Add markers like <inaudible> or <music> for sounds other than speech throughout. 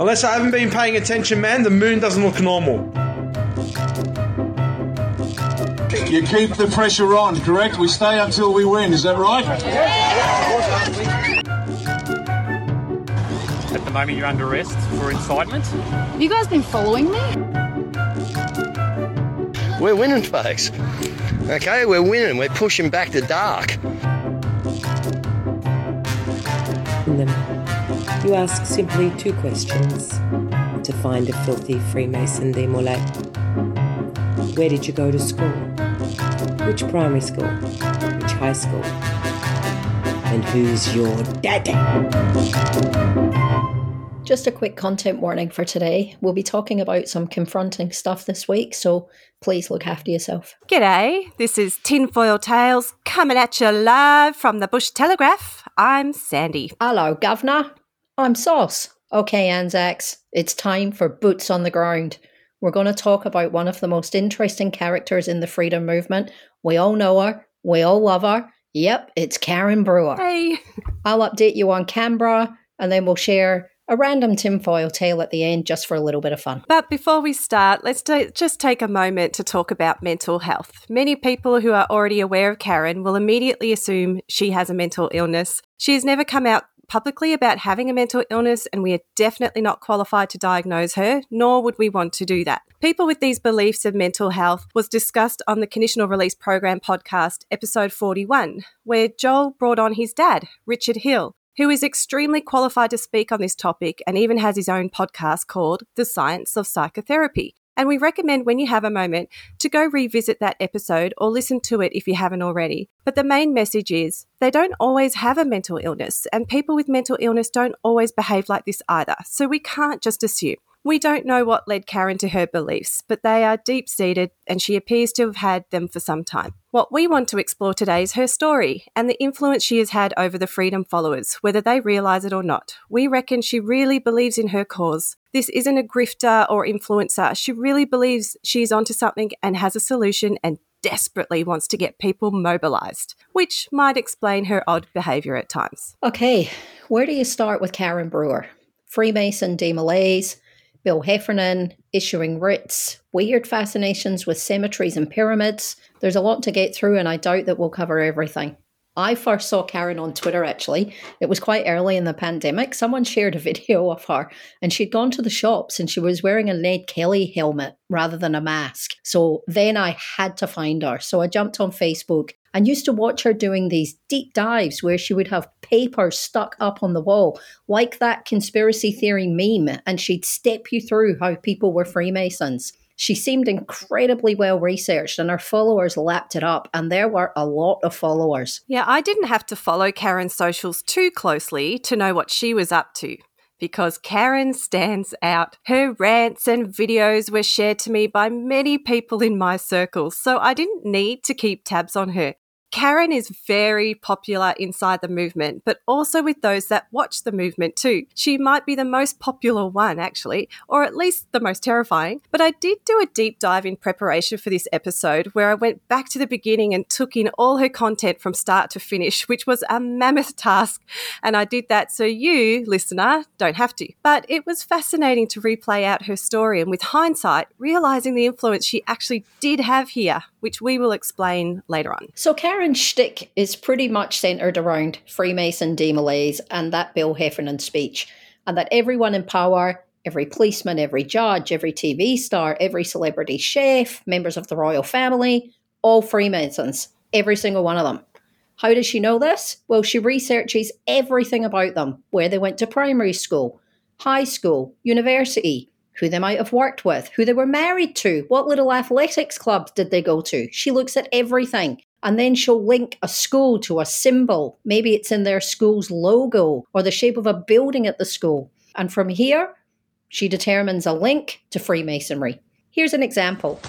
Unless I haven't been paying attention, man, the moon doesn't look normal. You keep the pressure on, correct? We stay until we win, is that right? At the moment, you're under arrest for incitement. Have you guys been following me? We're winning, folks. Okay, we're winning. We're pushing back the dark. You ask simply two questions to find a filthy Freemason Demolay. Where did you go to school? Which primary school? Which high school? And who's your daddy? Just a quick content warning for today. We'll be talking about some confronting stuff this week, so please look after yourself. G'day, this is Tinfoil Tales coming at you live from the Bush Telegraph. I'm Sandy. Hello, Governor. I'm Sauce. Okay, Anzacs, it's time for Boots on the Ground. We're going to talk about one of the most interesting characters in the freedom movement. We all know her, we all love her. Yep, it's Karen Brewer. Hey. I'll update you on Canberra and then we'll share a random tinfoil tale at the end just for a little bit of fun. But before we start, let's t- just take a moment to talk about mental health. Many people who are already aware of Karen will immediately assume she has a mental illness. She has never come out publicly about having a mental illness, and we are definitely not qualified to diagnose her, nor would we want to do that. People with these beliefs of mental health was discussed on the Conditional Release Program podcast, episode 41, where Joel brought on his dad, Richard Hill, who is extremely qualified to speak on this topic and even has his own podcast called The Science of Psychotherapy. And we recommend when you have a moment to go revisit that episode or listen to it if you haven't already. But the main message is they don't always have a mental illness, and people with mental illness don't always behave like this either. So we can't just assume. We don't know what led Karen to her beliefs, but they are deep seated and she appears to have had them for some time. What we want to explore today is her story and the influence she has had over the Freedom followers, whether they realise it or not. We reckon she really believes in her cause. This isn't a grifter or influencer. She really believes she's onto something and has a solution and desperately wants to get people mobilised, which might explain her odd behaviour at times. Okay, where do you start with Karen Brewer? Freemason demolays, Bill Heffernan issuing writs, weird fascinations with cemeteries and pyramids. There's a lot to get through, and I doubt that we'll cover everything. I first saw Karen on Twitter actually. It was quite early in the pandemic. Someone shared a <laughs> video of her and she'd gone to the shops and she was wearing a Ned Kelly helmet rather than a mask. So then I had to find her. So I jumped on Facebook and used to watch her doing these deep dives where she would have paper stuck up on the wall, like that conspiracy theory meme, and she'd step you through how people were Freemasons. She seemed incredibly well researched, and her followers lapped it up, and there were a lot of followers. Yeah, I didn't have to follow Karen's socials too closely to know what she was up to because Karen stands out. Her rants and videos were shared to me by many people in my circles, so I didn't need to keep tabs on her. Karen is very popular inside the movement, but also with those that watch the movement too. She might be the most popular one, actually, or at least the most terrifying. But I did do a deep dive in preparation for this episode where I went back to the beginning and took in all her content from start to finish, which was a mammoth task. And I did that so you, listener, don't have to. But it was fascinating to replay out her story and with hindsight, realizing the influence she actually did have here, which we will explain later on. So, Karen Karen's shtick is pretty much centered around Freemason demolays and that Bill Heffernan speech, and that everyone in power, every policeman, every judge, every TV star, every celebrity chef, members of the royal family, all Freemasons, every single one of them. How does she know this? Well, she researches everything about them where they went to primary school, high school, university, who they might have worked with, who they were married to, what little athletics clubs did they go to. She looks at everything. And then she'll link a school to a symbol. Maybe it's in their school's logo or the shape of a building at the school. And from here, she determines a link to Freemasonry. Here's an example.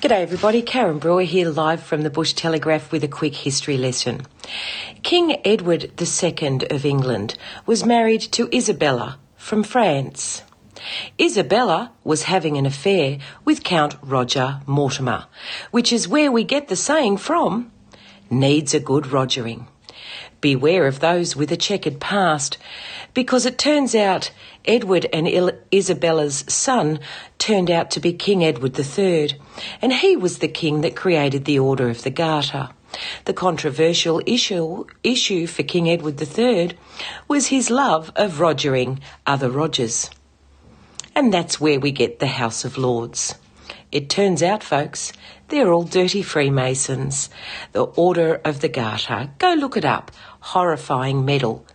G'day everybody, Karen Brewer here live from the Bush Telegraph with a quick history lesson. King Edward II of England was married to Isabella from France. Isabella was having an affair with Count Roger Mortimer, which is where we get the saying from needs a good rogering. Beware of those with a checkered past, because it turns out Edward and Il- Isabella's son turned out to be King Edward III, and he was the king that created the Order of the Garter. The controversial issue, issue for King Edward III was his love of rogering other Rogers. And that's where we get the House of Lords. It turns out, folks, they're all dirty Freemasons. The Order of the Garter. Go look it up. Horrifying medal.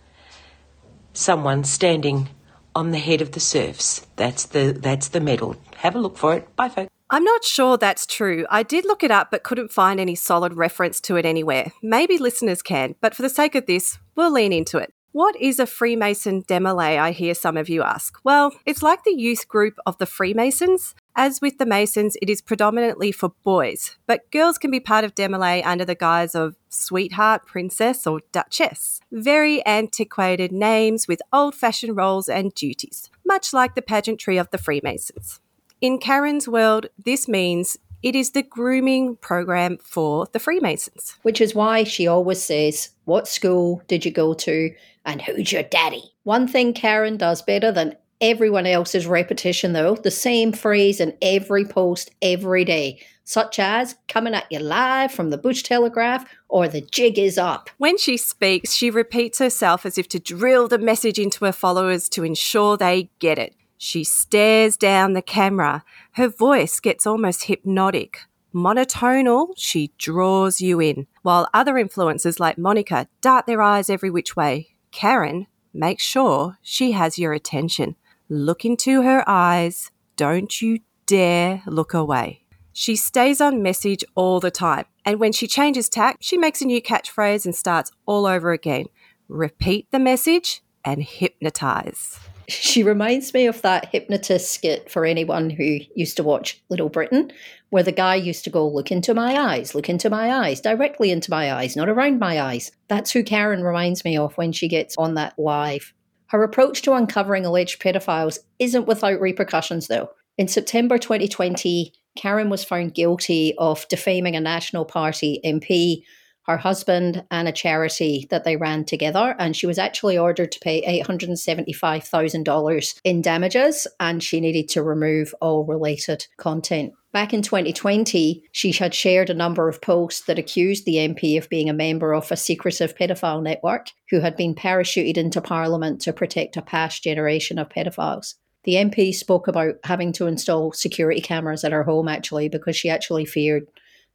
Someone standing on the head of the serfs. That's the that's the medal. Have a look for it. Bye, folks. I'm not sure that's true. I did look it up but couldn't find any solid reference to it anywhere. Maybe listeners can, but for the sake of this, we'll lean into it. What is a Freemason Demolay, I hear some of you ask? Well, it's like the youth group of the Freemasons. As with the Masons, it is predominantly for boys, but girls can be part of Demolay under the guise of sweetheart, princess, or duchess. Very antiquated names with old fashioned roles and duties, much like the pageantry of the Freemasons. In Karen's world, this means it is the grooming program for the Freemasons. Which is why she always says, What school did you go to? And who's your daddy? One thing Karen does better than everyone else's repetition, though, the same phrase in every post every day, such as coming at you live from the Bush Telegraph or the jig is up. When she speaks, she repeats herself as if to drill the message into her followers to ensure they get it. She stares down the camera. Her voice gets almost hypnotic. Monotonal, she draws you in, while other influencers like Monica dart their eyes every which way. Karen makes sure she has your attention. Look into her eyes. Don't you dare look away. She stays on message all the time, and when she changes tack, she makes a new catchphrase and starts all over again. Repeat the message and hypnotize. She reminds me of that hypnotist skit for anyone who used to watch Little Britain, where the guy used to go, Look into my eyes, look into my eyes, directly into my eyes, not around my eyes. That's who Karen reminds me of when she gets on that live. Her approach to uncovering alleged pedophiles isn't without repercussions, though. In September 2020, Karen was found guilty of defaming a National Party MP her husband and a charity that they ran together. And she was actually ordered to pay $875,000 in damages and she needed to remove all related content. Back in 2020, she had shared a number of posts that accused the MP of being a member of a secretive pedophile network who had been parachuted into Parliament to protect a past generation of pedophiles. The MP spoke about having to install security cameras at her home actually because she actually feared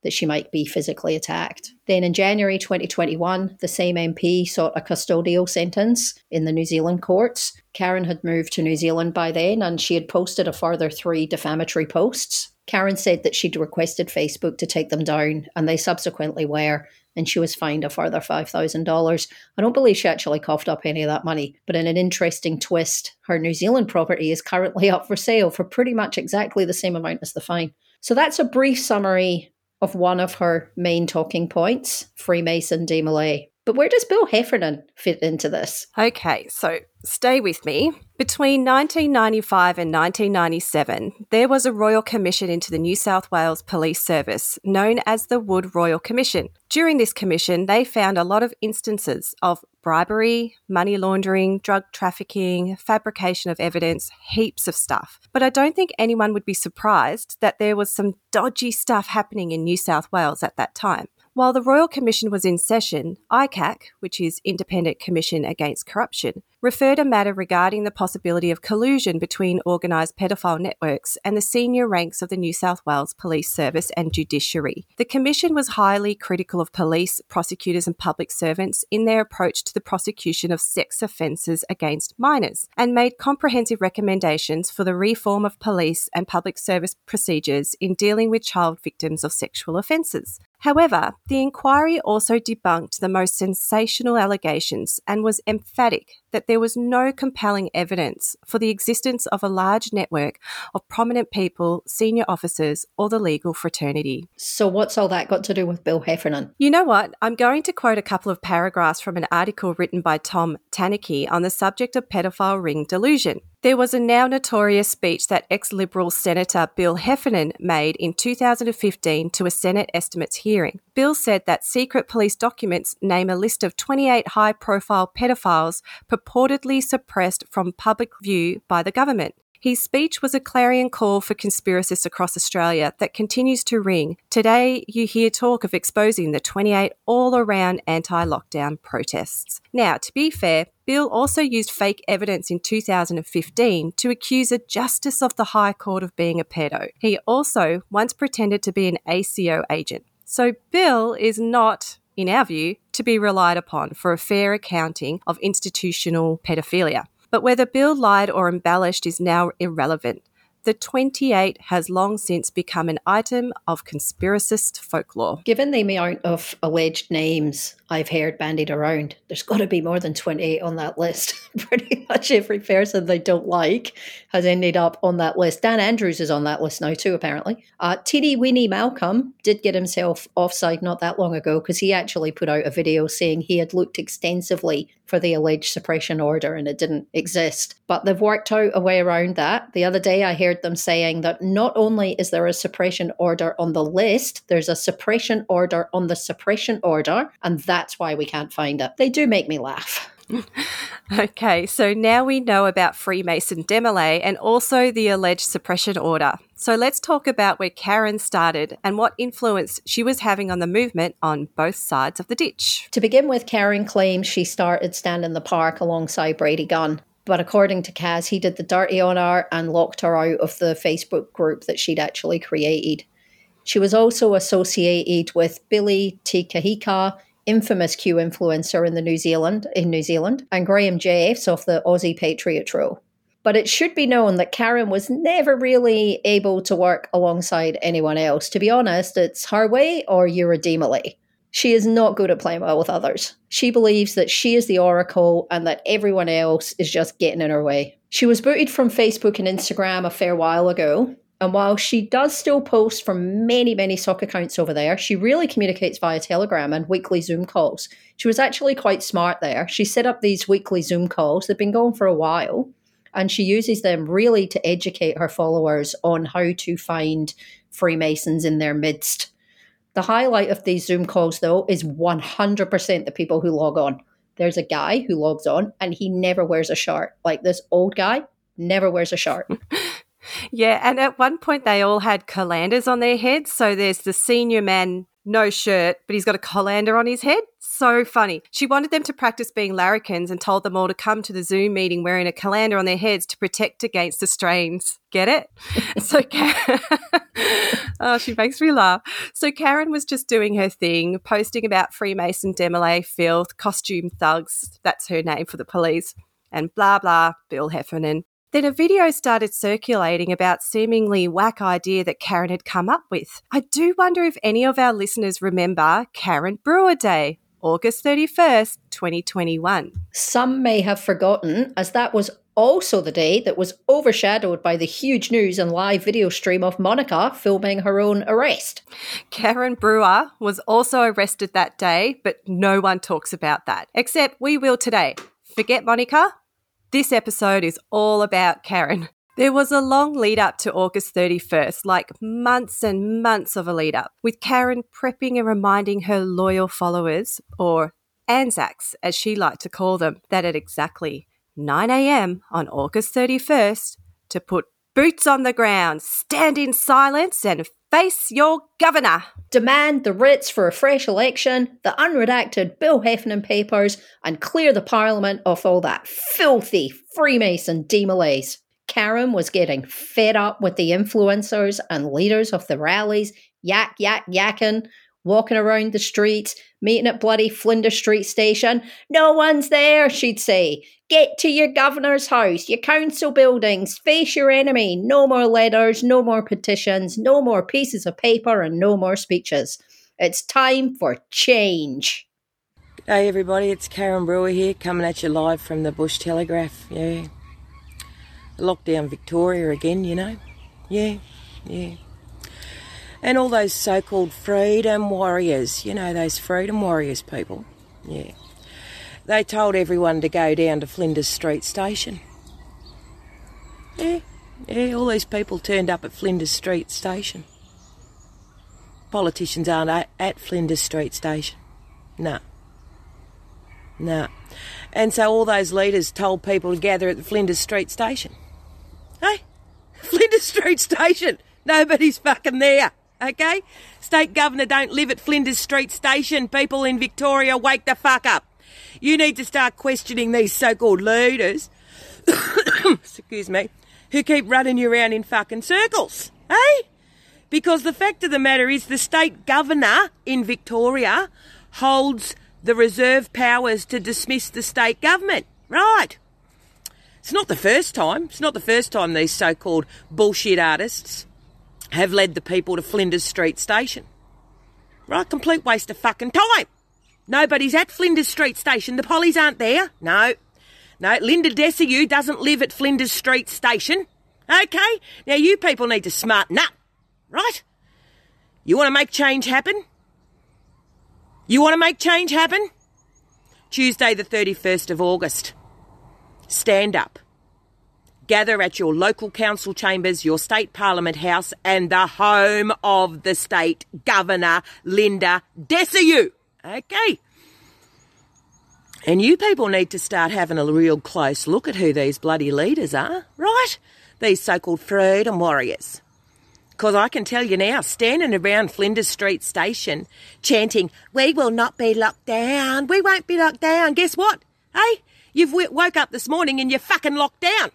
that she might be physically attacked. Then in January 2021, the same MP sought a custodial sentence in the New Zealand courts. Karen had moved to New Zealand by then and she had posted a further three defamatory posts. Karen said that she'd requested Facebook to take them down, and they subsequently were, and she was fined a further $5,000. I don't believe she actually coughed up any of that money, but in an interesting twist, her New Zealand property is currently up for sale for pretty much exactly the same amount as the fine. So that's a brief summary of one of her main talking points, Freemason Demolay. But where does Bill Heffernan fit into this? Okay, so stay with me. Between 1995 and 1997, there was a Royal Commission into the New South Wales Police Service known as the Wood Royal Commission. During this commission, they found a lot of instances of bribery, money laundering, drug trafficking, fabrication of evidence, heaps of stuff. But I don't think anyone would be surprised that there was some dodgy stuff happening in New South Wales at that time. While the Royal Commission was in session, ICAC, which is Independent Commission Against Corruption, referred a matter regarding the possibility of collusion between organised pedophile networks and the senior ranks of the New South Wales Police Service and Judiciary. The Commission was highly critical of police, prosecutors, and public servants in their approach to the prosecution of sex offences against minors and made comprehensive recommendations for the reform of police and public service procedures in dealing with child victims of sexual offences. However, the inquiry also debunked the most sensational allegations and was emphatic that there was no compelling evidence for the existence of a large network of prominent people, senior officers, or the legal fraternity. So, what's all that got to do with Bill Heffernan? You know what? I'm going to quote a couple of paragraphs from an article written by Tom Tanuki on the subject of pedophile ring delusion. There was a now notorious speech that ex Liberal Senator Bill Heffernan made in 2015 to a Senate estimates hearing. Bill said that secret police documents name a list of 28 high profile pedophiles purportedly suppressed from public view by the government. His speech was a clarion call for conspiracists across Australia that continues to ring. Today, you hear talk of exposing the 28 all around anti lockdown protests. Now, to be fair, Bill also used fake evidence in 2015 to accuse a justice of the High Court of being a pedo. He also once pretended to be an ASIO agent. So, Bill is not in our view, to be relied upon for a fair accounting of institutional pedophilia. But whether Bill lied or embellished is now irrelevant. The 28 has long since become an item of conspiracist folklore. Given the amount of alleged names I've heard bandied around, there's got to be more than 28 on that list. <laughs> Pretty much every person they don't like has ended up on that list. Dan Andrews is on that list now, too, apparently. Uh, Teeny Weeny Malcolm did get himself offside not that long ago because he actually put out a video saying he had looked extensively for the alleged suppression order and it didn't exist. But they've worked out a way around that. The other day I heard them saying that not only is there a suppression order on the list, there's a suppression order on the suppression order, and that's why we can't find it. They do make me laugh. <laughs> Okay, so now we know about Freemason Demolay and also the alleged suppression order. So let's talk about where Karen started and what influence she was having on the movement on both sides of the ditch. To begin with, Karen claims she started Stand in the Park alongside Brady Gunn. But according to Kaz, he did the dirty on her and locked her out of the Facebook group that she'd actually created. She was also associated with Billy Te Kahika, infamous Q influencer in the New Zealand in New Zealand, and Graham Jeffs of the Aussie Patriot Row. But it should be known that Karen was never really able to work alongside anyone else. To be honest, it's her way or you're a Demolay. She is not good at playing well with others. She believes that she is the oracle and that everyone else is just getting in her way. She was booted from Facebook and Instagram a fair while ago, and while she does still post from many, many sock accounts over there, she really communicates via Telegram and weekly Zoom calls. She was actually quite smart there. She set up these weekly Zoom calls, they've been going for a while, and she uses them really to educate her followers on how to find Freemasons in their midst. The highlight of these Zoom calls, though, is 100% the people who log on. There's a guy who logs on and he never wears a shirt. Like this old guy never wears a shirt. <laughs> Yeah, and at one point they all had colanders on their heads. So there's the senior man, no shirt, but he's got a colander on his head. So funny. She wanted them to practice being larrikins and told them all to come to the Zoom meeting wearing a colander on their heads to protect against the strains. Get it? <laughs> so Karen, <laughs> oh, she makes me laugh. So Karen was just doing her thing, posting about Freemason Demolay filth, costume thugs. That's her name for the police. And blah blah, Bill Heffernan. Then a video started circulating about seemingly whack idea that Karen had come up with. I do wonder if any of our listeners remember Karen Brewer Day, August 31st, 2021. Some may have forgotten, as that was also the day that was overshadowed by the huge news and live video stream of Monica filming her own arrest. Karen Brewer was also arrested that day, but no one talks about that, except we will today. Forget Monica, this episode is all about Karen. There was a long lead up to August 31st, like months and months of a lead up, with Karen prepping and reminding her loyal followers, or Anzacs as she liked to call them, that at exactly 9 a.m. on August 31st, to put boots on the ground, stand in silence, and face your governor. Demand the writs for a fresh election, the unredacted Bill Heffernan papers, and clear the Parliament of all that filthy Freemason demolays. Karen was getting fed up with the influencers and leaders of the rallies, yak, yak, yakking, walking around the streets, meeting at bloody Flinders Street station. No one's there, she'd say. Get to your governor's house, your council buildings, face your enemy. No more letters, no more petitions, no more pieces of paper, and no more speeches. It's time for change. Hey everybody, it's Karen Brewer here, coming at you live from the Bush Telegraph. Yeah. Lockdown Victoria again, you know. Yeah, yeah. And all those so called freedom warriors, you know, those freedom warriors people. Yeah. They told everyone to go down to Flinders Street Station. Yeah, yeah, all these people turned up at Flinders Street Station. Politicians aren't at, Flinders Street Station. No. No. And so all those leaders told people to gather at the Flinders Street Station. Hey? <laughs> Flinders Street Station. Nobody's fucking there. Okay? State governor don't live at Flinders Street Station. People in Victoria, wake the fuck up. You need to start questioning these so-called leaders. <coughs> excuse me, who keep running you around in fucking circles. Hey? Because the fact of the matter is the state governor in Victoria holds the reserve powers to dismiss the state government. Right. It's not the first time. It's not the first time these so called bullshit artists have led the people to Flinders Street Station. Right? Complete waste of fucking time. Nobody's at Flinders Street Station. The pollies aren't there. No. No, Linda Dessau doesn't live at Flinders Street Station. Okay? Now you people need to smarten up. Right? You want to make change happen? You want to make change happen? Tuesday, the 31st of August. Stand up. Gather at your local council chambers, your state parliament house, and the home of the state governor, Linda Dessau. Okay. And you people need to start having a real close look at who these bloody leaders are, right? These so called freedom warriors. Because I can tell you now, standing around Flinders Street Station chanting, We will not be locked down, we won't be locked down. Guess what? Hey, you've woke up this morning and you're fucking locked down.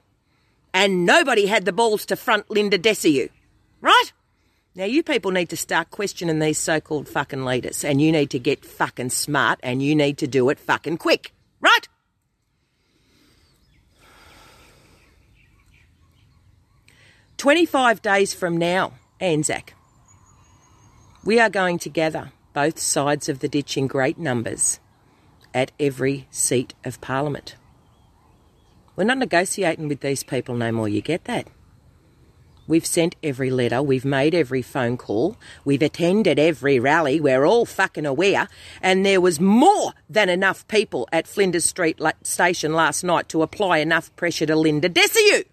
And nobody had the balls to front Linda Dessau, right? Now, you people need to start questioning these so called fucking leaders, and you need to get fucking smart, and you need to do it fucking quick, right? Twenty-five days from now, Anzac, we are going to gather both sides of the ditch in great numbers at every seat of Parliament. We're not negotiating with these people no more, you get that? We've sent every letter, we've made every phone call, we've attended every rally, we're all fucking aware, and there was more than enough people at Flinders Street Station last night to apply enough pressure to Linda Dessau.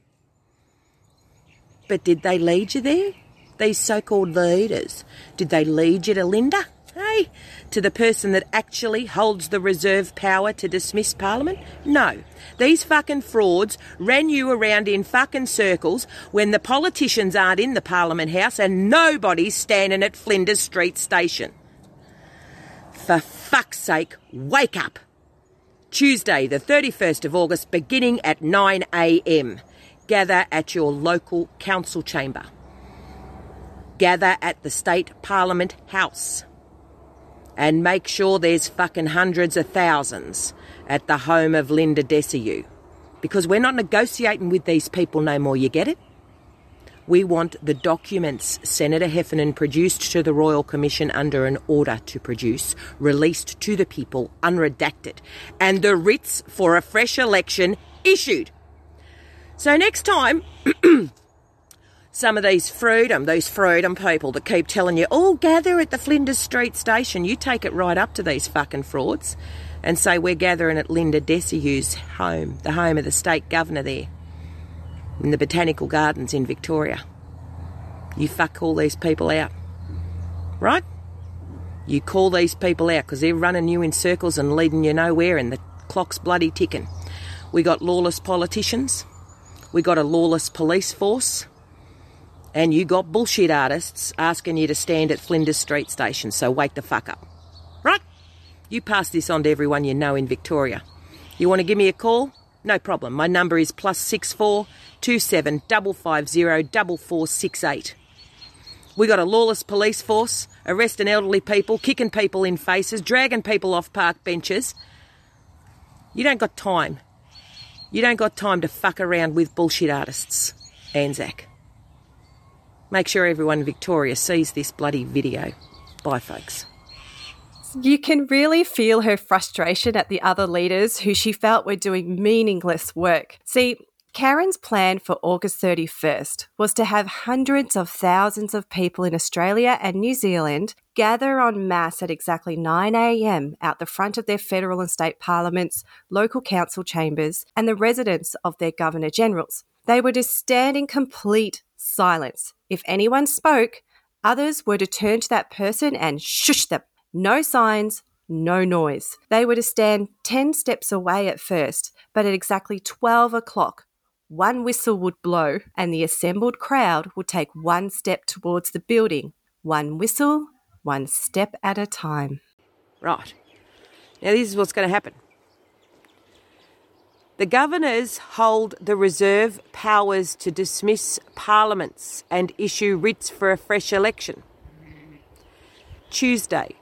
But did they lead you there? These so called leaders, did they lead you to Linda? Hey, to the person that actually holds the reserve power to dismiss Parliament? No. These fucking frauds ran you around in fucking circles when the politicians aren't in the Parliament House and nobody's standing at Flinders Street Station. For fuck's sake, wake up! Tuesday, the 31st of August, beginning at 9am. Gather at your local council chamber. Gather at the State Parliament House and make sure there's fucking hundreds of thousands at the home of Linda Dessau. Because we're not negotiating with these people no more, you get it? We want the documents Senator Heffernan produced to the Royal Commission under an order to produce, released to the people, unredacted, and the writs for a fresh election issued. So next time, <clears throat> some of these freedom, these freedom people that keep telling you, oh, gather at the Flinders Street station, you take it right up to these fucking frauds and say, we're gathering at Linda Dessau's home, the home of the state governor there, in the Botanical Gardens in Victoria. You fuck all these people out, right? You call these people out because they're running you in circles and leading you nowhere and the clock's bloody ticking. We got lawless politicians. We got a lawless police force and you got bullshit artists asking you to stand at Flinders Street Station, so wake the fuck up. Right? You pass this on to everyone you know in Victoria. You want to give me a call? No problem. My number is plus six four two seven double five zero double four six eight. We got a lawless police force, arresting elderly people, kicking people in faces, dragging people off park benches. You don't got time. You don't got time to fuck around with bullshit artists, Anzac. Make sure everyone in Victoria sees this bloody video. Bye, folks. You can really feel her frustration at the other leaders who she felt were doing meaningless work. See, Karen's plan for August 31st was to have hundreds of thousands of people in Australia and New Zealand gather en masse at exactly 9am out the front of their federal and state parliaments, local council chambers, and the residence of their governor generals. They were to stand in complete silence. If anyone spoke, others were to turn to that person and shush them. No signs, no noise. They were to stand 10 steps away at first, but at exactly 12 o'clock, one whistle would blow and the assembled crowd would take one step towards the building. One whistle, one step at a time. Right. Now, this is what's going to happen. The governors hold the reserve powers to dismiss parliaments and issue writs for a fresh election. Tuesday,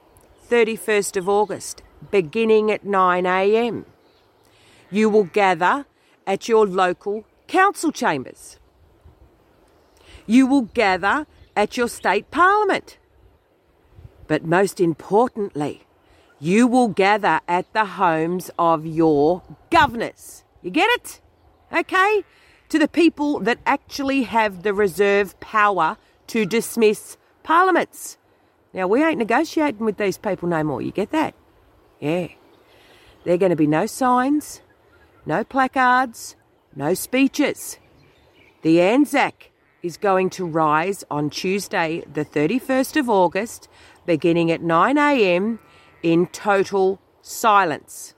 31st of August, beginning at 9am. You will gather at your local council chambers. You will gather at your state parliament. But most importantly, you will gather at the homes of your governors. You get it? Okay? To the people that actually have the reserve power to dismiss parliaments. Now, we ain't negotiating with these people no more. You get that? Yeah. There are going to be no signs, no placards, no speeches. The Anzac is going to rise on Tuesday, the 31st of August, beginning at 9am in total silence.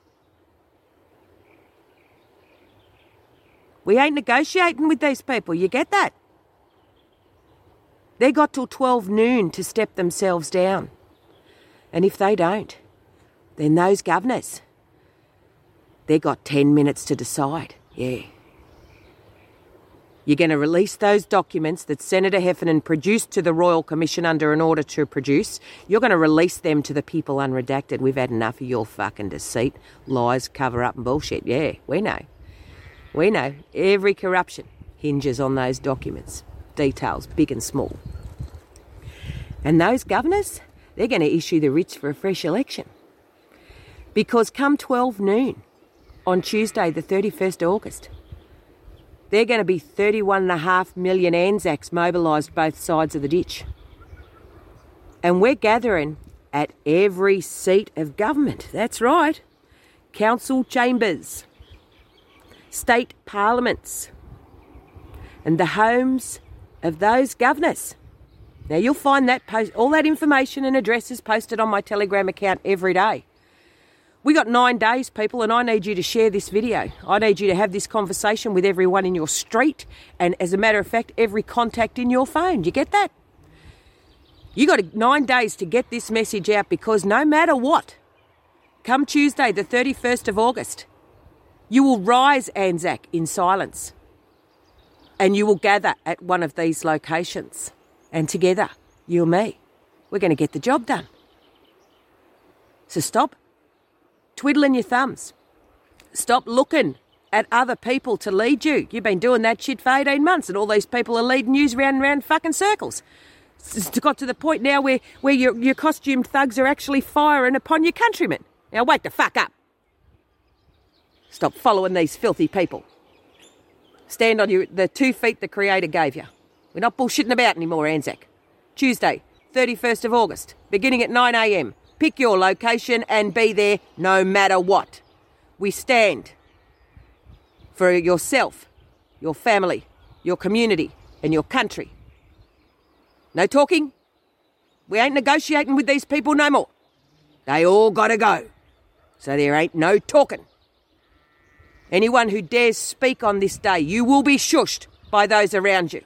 We ain't negotiating with these people, you get that? They got till 12 noon to step themselves down. And if they don't, then those governors, they got 10 minutes to decide. Yeah. You're going to release those documents that Senator Heffernan produced to the Royal Commission under an order to produce. You're going to release them to the people unredacted. We've had enough of your fucking deceit, lies, cover up, and bullshit. Yeah, we know. We know. Every corruption hinges on those documents. Details, big and small. And those governors, they're going to issue the writs for a fresh election. Because come 12 noon on Tuesday, the 31st August, they're going to be 31.5 million Anzacs mobilised both sides of the ditch. And we're gathering at every seat of government. That's right. Council chambers, state parliaments, and the homes of those governors. Now you'll find that post, all that information and addresses posted on my Telegram account every day. We got nine days, people, and I need you to share this video. I need you to have this conversation with everyone in your street, and as a matter of fact, every contact in your phone. You get that? You got nine days to get this message out because no matter what, come Tuesday, the 31st of August, you will rise, Anzac, in silence. And you will gather at one of these locations. And together, you and me, we're going to get the job done. So stop twiddling your thumbs. Stop looking at other people to lead you. You've been doing that shit for 18 months, and all these people are leading you round and round fucking circles. It's got to the point now where, where your, your costumed thugs are actually firing upon your countrymen. Now, wake the fuck up. Stop following these filthy people. Stand on your, the two feet the Creator gave you. We're not bullshitting about anymore, Anzac. Tuesday, 31st of August, beginning at 9am. Pick your location and be there no matter what. We stand for yourself, your family, your community, and your country. No talking. We ain't negotiating with these people no more. They all gotta go. So there ain't no talking. Anyone who dares speak on this day, you will be shushed by those around you.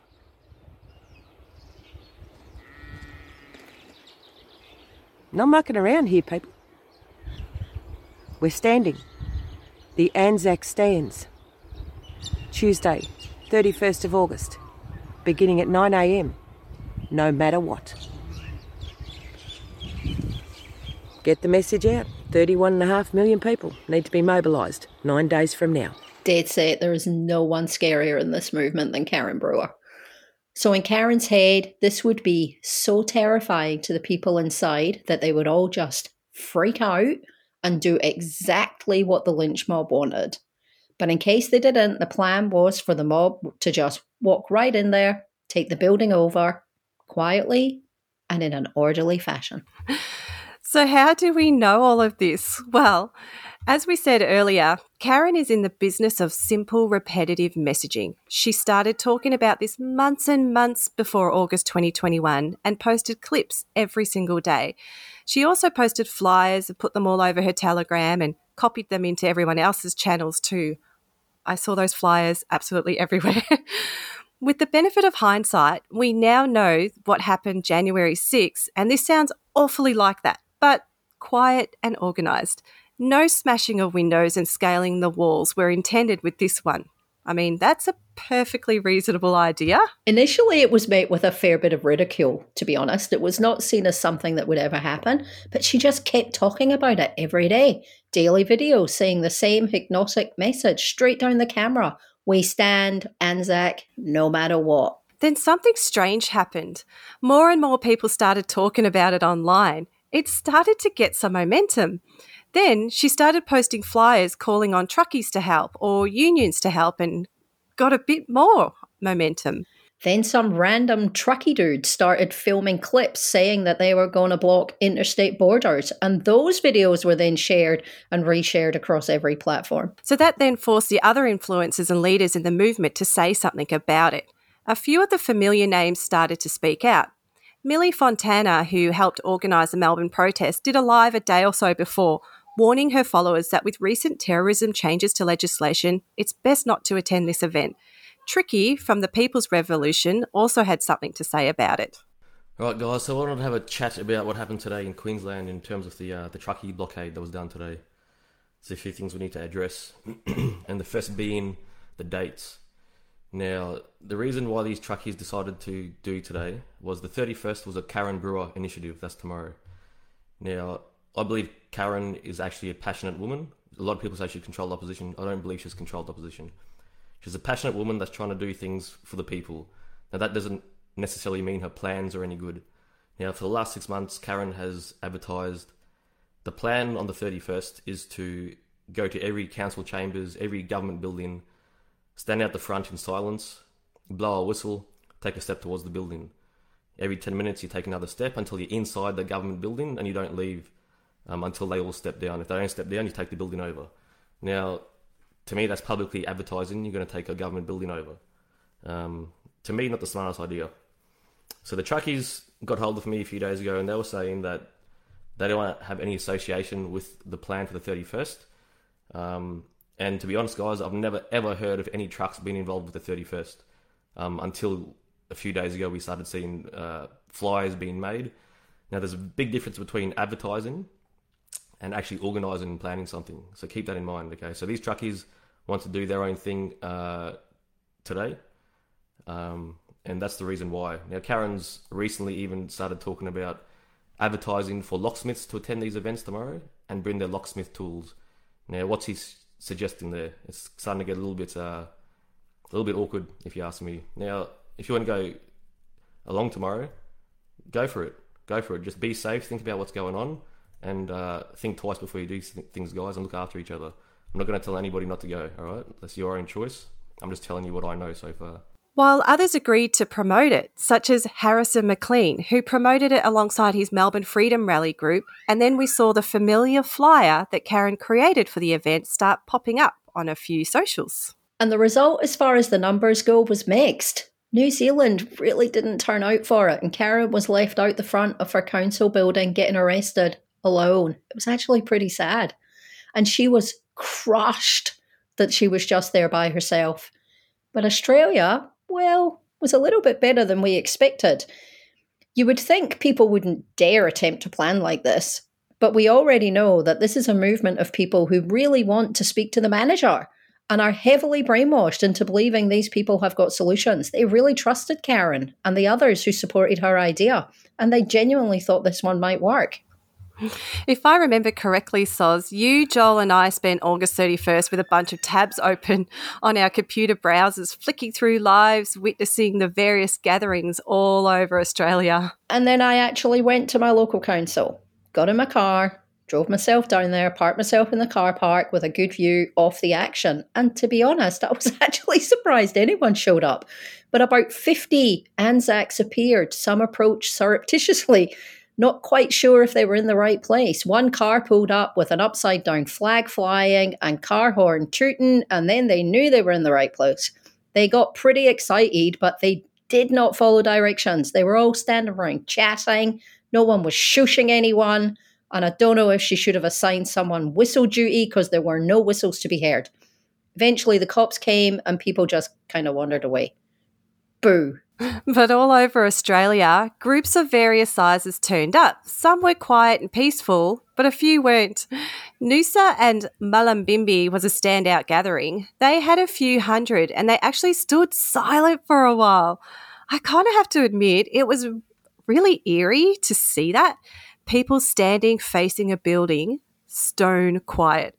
Not mucking around here, people. We're standing. The Anzac stands. Tuesday, 31st of August, beginning at 9am, no matter what. Get the message out. 31.5 million people need to be mobilised nine days from now. Dead set, there is no one scarier in this movement than Karen Brewer. So, in Karen's head, this would be so terrifying to the people inside that they would all just freak out and do exactly what the lynch mob wanted. But in case they didn't, the plan was for the mob to just walk right in there, take the building over quietly and in an orderly fashion. <laughs> So, how do we know all of this? Well, as we said earlier, Karen is in the business of simple, repetitive messaging. She started talking about this months and months before August 2021 and posted clips every single day. She also posted flyers and put them all over her Telegram and copied them into everyone else's channels too. I saw those flyers absolutely <laughs> everywhere. With the benefit of hindsight, we now know what happened January 6, and this sounds awfully like that, but quiet and organised. No smashing of windows and scaling the walls were intended with this one. I mean, that's a perfectly reasonable idea. Initially, it was met with a fair bit of ridicule, to be honest. It was not seen as something that would ever happen, but she just kept talking about it every day. Daily videos saying the same hypnotic message straight down the camera we stand Anzac no matter what. Then something strange happened. More and more people started talking about it online. It started to get some momentum. Then she started posting flyers calling on truckies to help or unions to help and got a bit more momentum. Then some random truckie dude started filming clips saying that they were going to block interstate borders. And those videos were then shared and reshared across every platform. So that then forced the other influencers and leaders in the movement to say something about it. A few of the familiar names started to speak out. Millie Fontana, who helped organise the Melbourne protest, did a live a day or so before, warning her followers that with recent terrorism changes to legislation, it's best not to attend this event. Tricky from the People's Revolution also had something to say about it. Right, guys. So I wanted to have a chat about what happened today in Queensland in terms of the uh, the truckie blockade that was done today. There's a few things we need to address, <clears throat> and the first being the dates. Now, the reason why these truckies decided to do today was the 31st was a Karen Brewer initiative. That's tomorrow. Now, I believe Karen is actually a passionate woman. A lot of people say she controlled opposition. I don't believe she's controlled opposition. She's a passionate woman that's trying to do things for the people. Now, that doesn't necessarily mean her plans are any good. Now, for the last six months, Karen has advertised the plan on the 31st is to go to every council chambers, every government building, stand out the front in silence, blow a whistle, take a step towards the building. Every 10 minutes, you take another step until you're inside the government building and you don't leave um, until they all step down. If they don't step down, you take the building over. Now, to me, that's publicly advertising you're going to take a government building over. Um, to me, not the smartest idea. So the truckies got hold of me a few days ago, and they were saying that they don't want to have any association with the plan for the 31st. Um, and to be honest, guys, I've never ever heard of any trucks being involved with the 31st um, until a few days ago we started seeing uh, flyers being made. Now, there's a big difference between advertising and actually organising and planning something. So keep that in mind, okay? So these truckies want to do their own thing uh, today. Um, and that's the reason why. Now, Karen's recently even started talking about advertising for locksmiths to attend these events tomorrow and bring their locksmith tools. Now, what's he suggesting there? It's starting to get a little bit, uh, a little bit awkward, if you ask me. Now, if you want to go along tomorrow, go for it. Go for it. Just be safe. Think about what's going on, and uh, think twice before you do things, guys, and look after each other. I'm not going to tell anybody not to go, all right? That's your own choice. I'm just telling you what I know so far. While others agreed to promote it, such as Harrison McLean, who promoted it alongside his Melbourne Freedom Rally group, and then we saw the familiar flyer that Karen created for the event start popping up on a few socials. And the result, as far as the numbers go, was mixed. New Zealand really didn't turn out for it, and Karen was left out the front of her council building getting arrested alone. It was actually pretty sad. And she was crushed that she was just there by herself. But Australia, well, was a little bit better than we expected. You would think people wouldn't dare attempt to plan like this, but we already know that this is a movement of people who really want to speak to the manager and are heavily brainwashed into believing these people have got solutions. They really trusted Karen and the others who supported her idea, and they genuinely thought this one might work. If I remember correctly, Soz, you, Joel, and I spent August 31st with a bunch of tabs open on our computer browsers, flicking through lives, witnessing the various gatherings all over Australia. And then I actually went to my local council, got in my car, drove myself down there, parked myself in the car park with a good view of the action. And to be honest, I was <laughs> actually surprised anyone showed up. But about 50 Anzacs appeared, some approached surreptitiously not quite sure if they were in the right place. One car pulled up with an upside down flag flying and car horn tooting, and then they knew they were in the right place. They got pretty excited, but they did not follow directions. They were all standing around chatting. No one was shushing anyone. And I don't know if she should have assigned someone whistle duty because there were no whistles to be heard. Eventually, the cops came and people just kind of wandered away. Boo. <laughs> But all over Australia, groups of various sizes turned up. Some were quiet and peaceful, but a few weren't. Noosa and Mullumbimby was a standout gathering. They had a few hundred and they actually stood silent for a while. I kind of have to admit, it was really eerie to see that. People standing facing a building, stone quiet.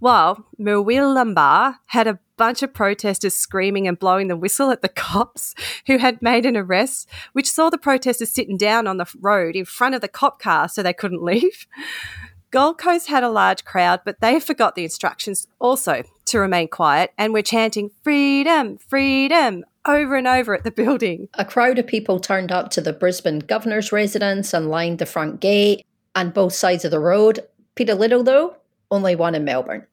While Murwillumbah had a bunch of protesters screaming and blowing the whistle at the <laughs> cops who had made an arrest, which saw the protesters sitting down on the road in front of the cop car so they couldn't <laughs> leave. Gold Coast had a large crowd, but they forgot the instructions also to remain quiet and were chanting freedom, freedom over and over at the building. A crowd of people turned up to the Brisbane governor's residence and lined the front gate and both sides of the road. Peter Little, though, only one in Melbourne.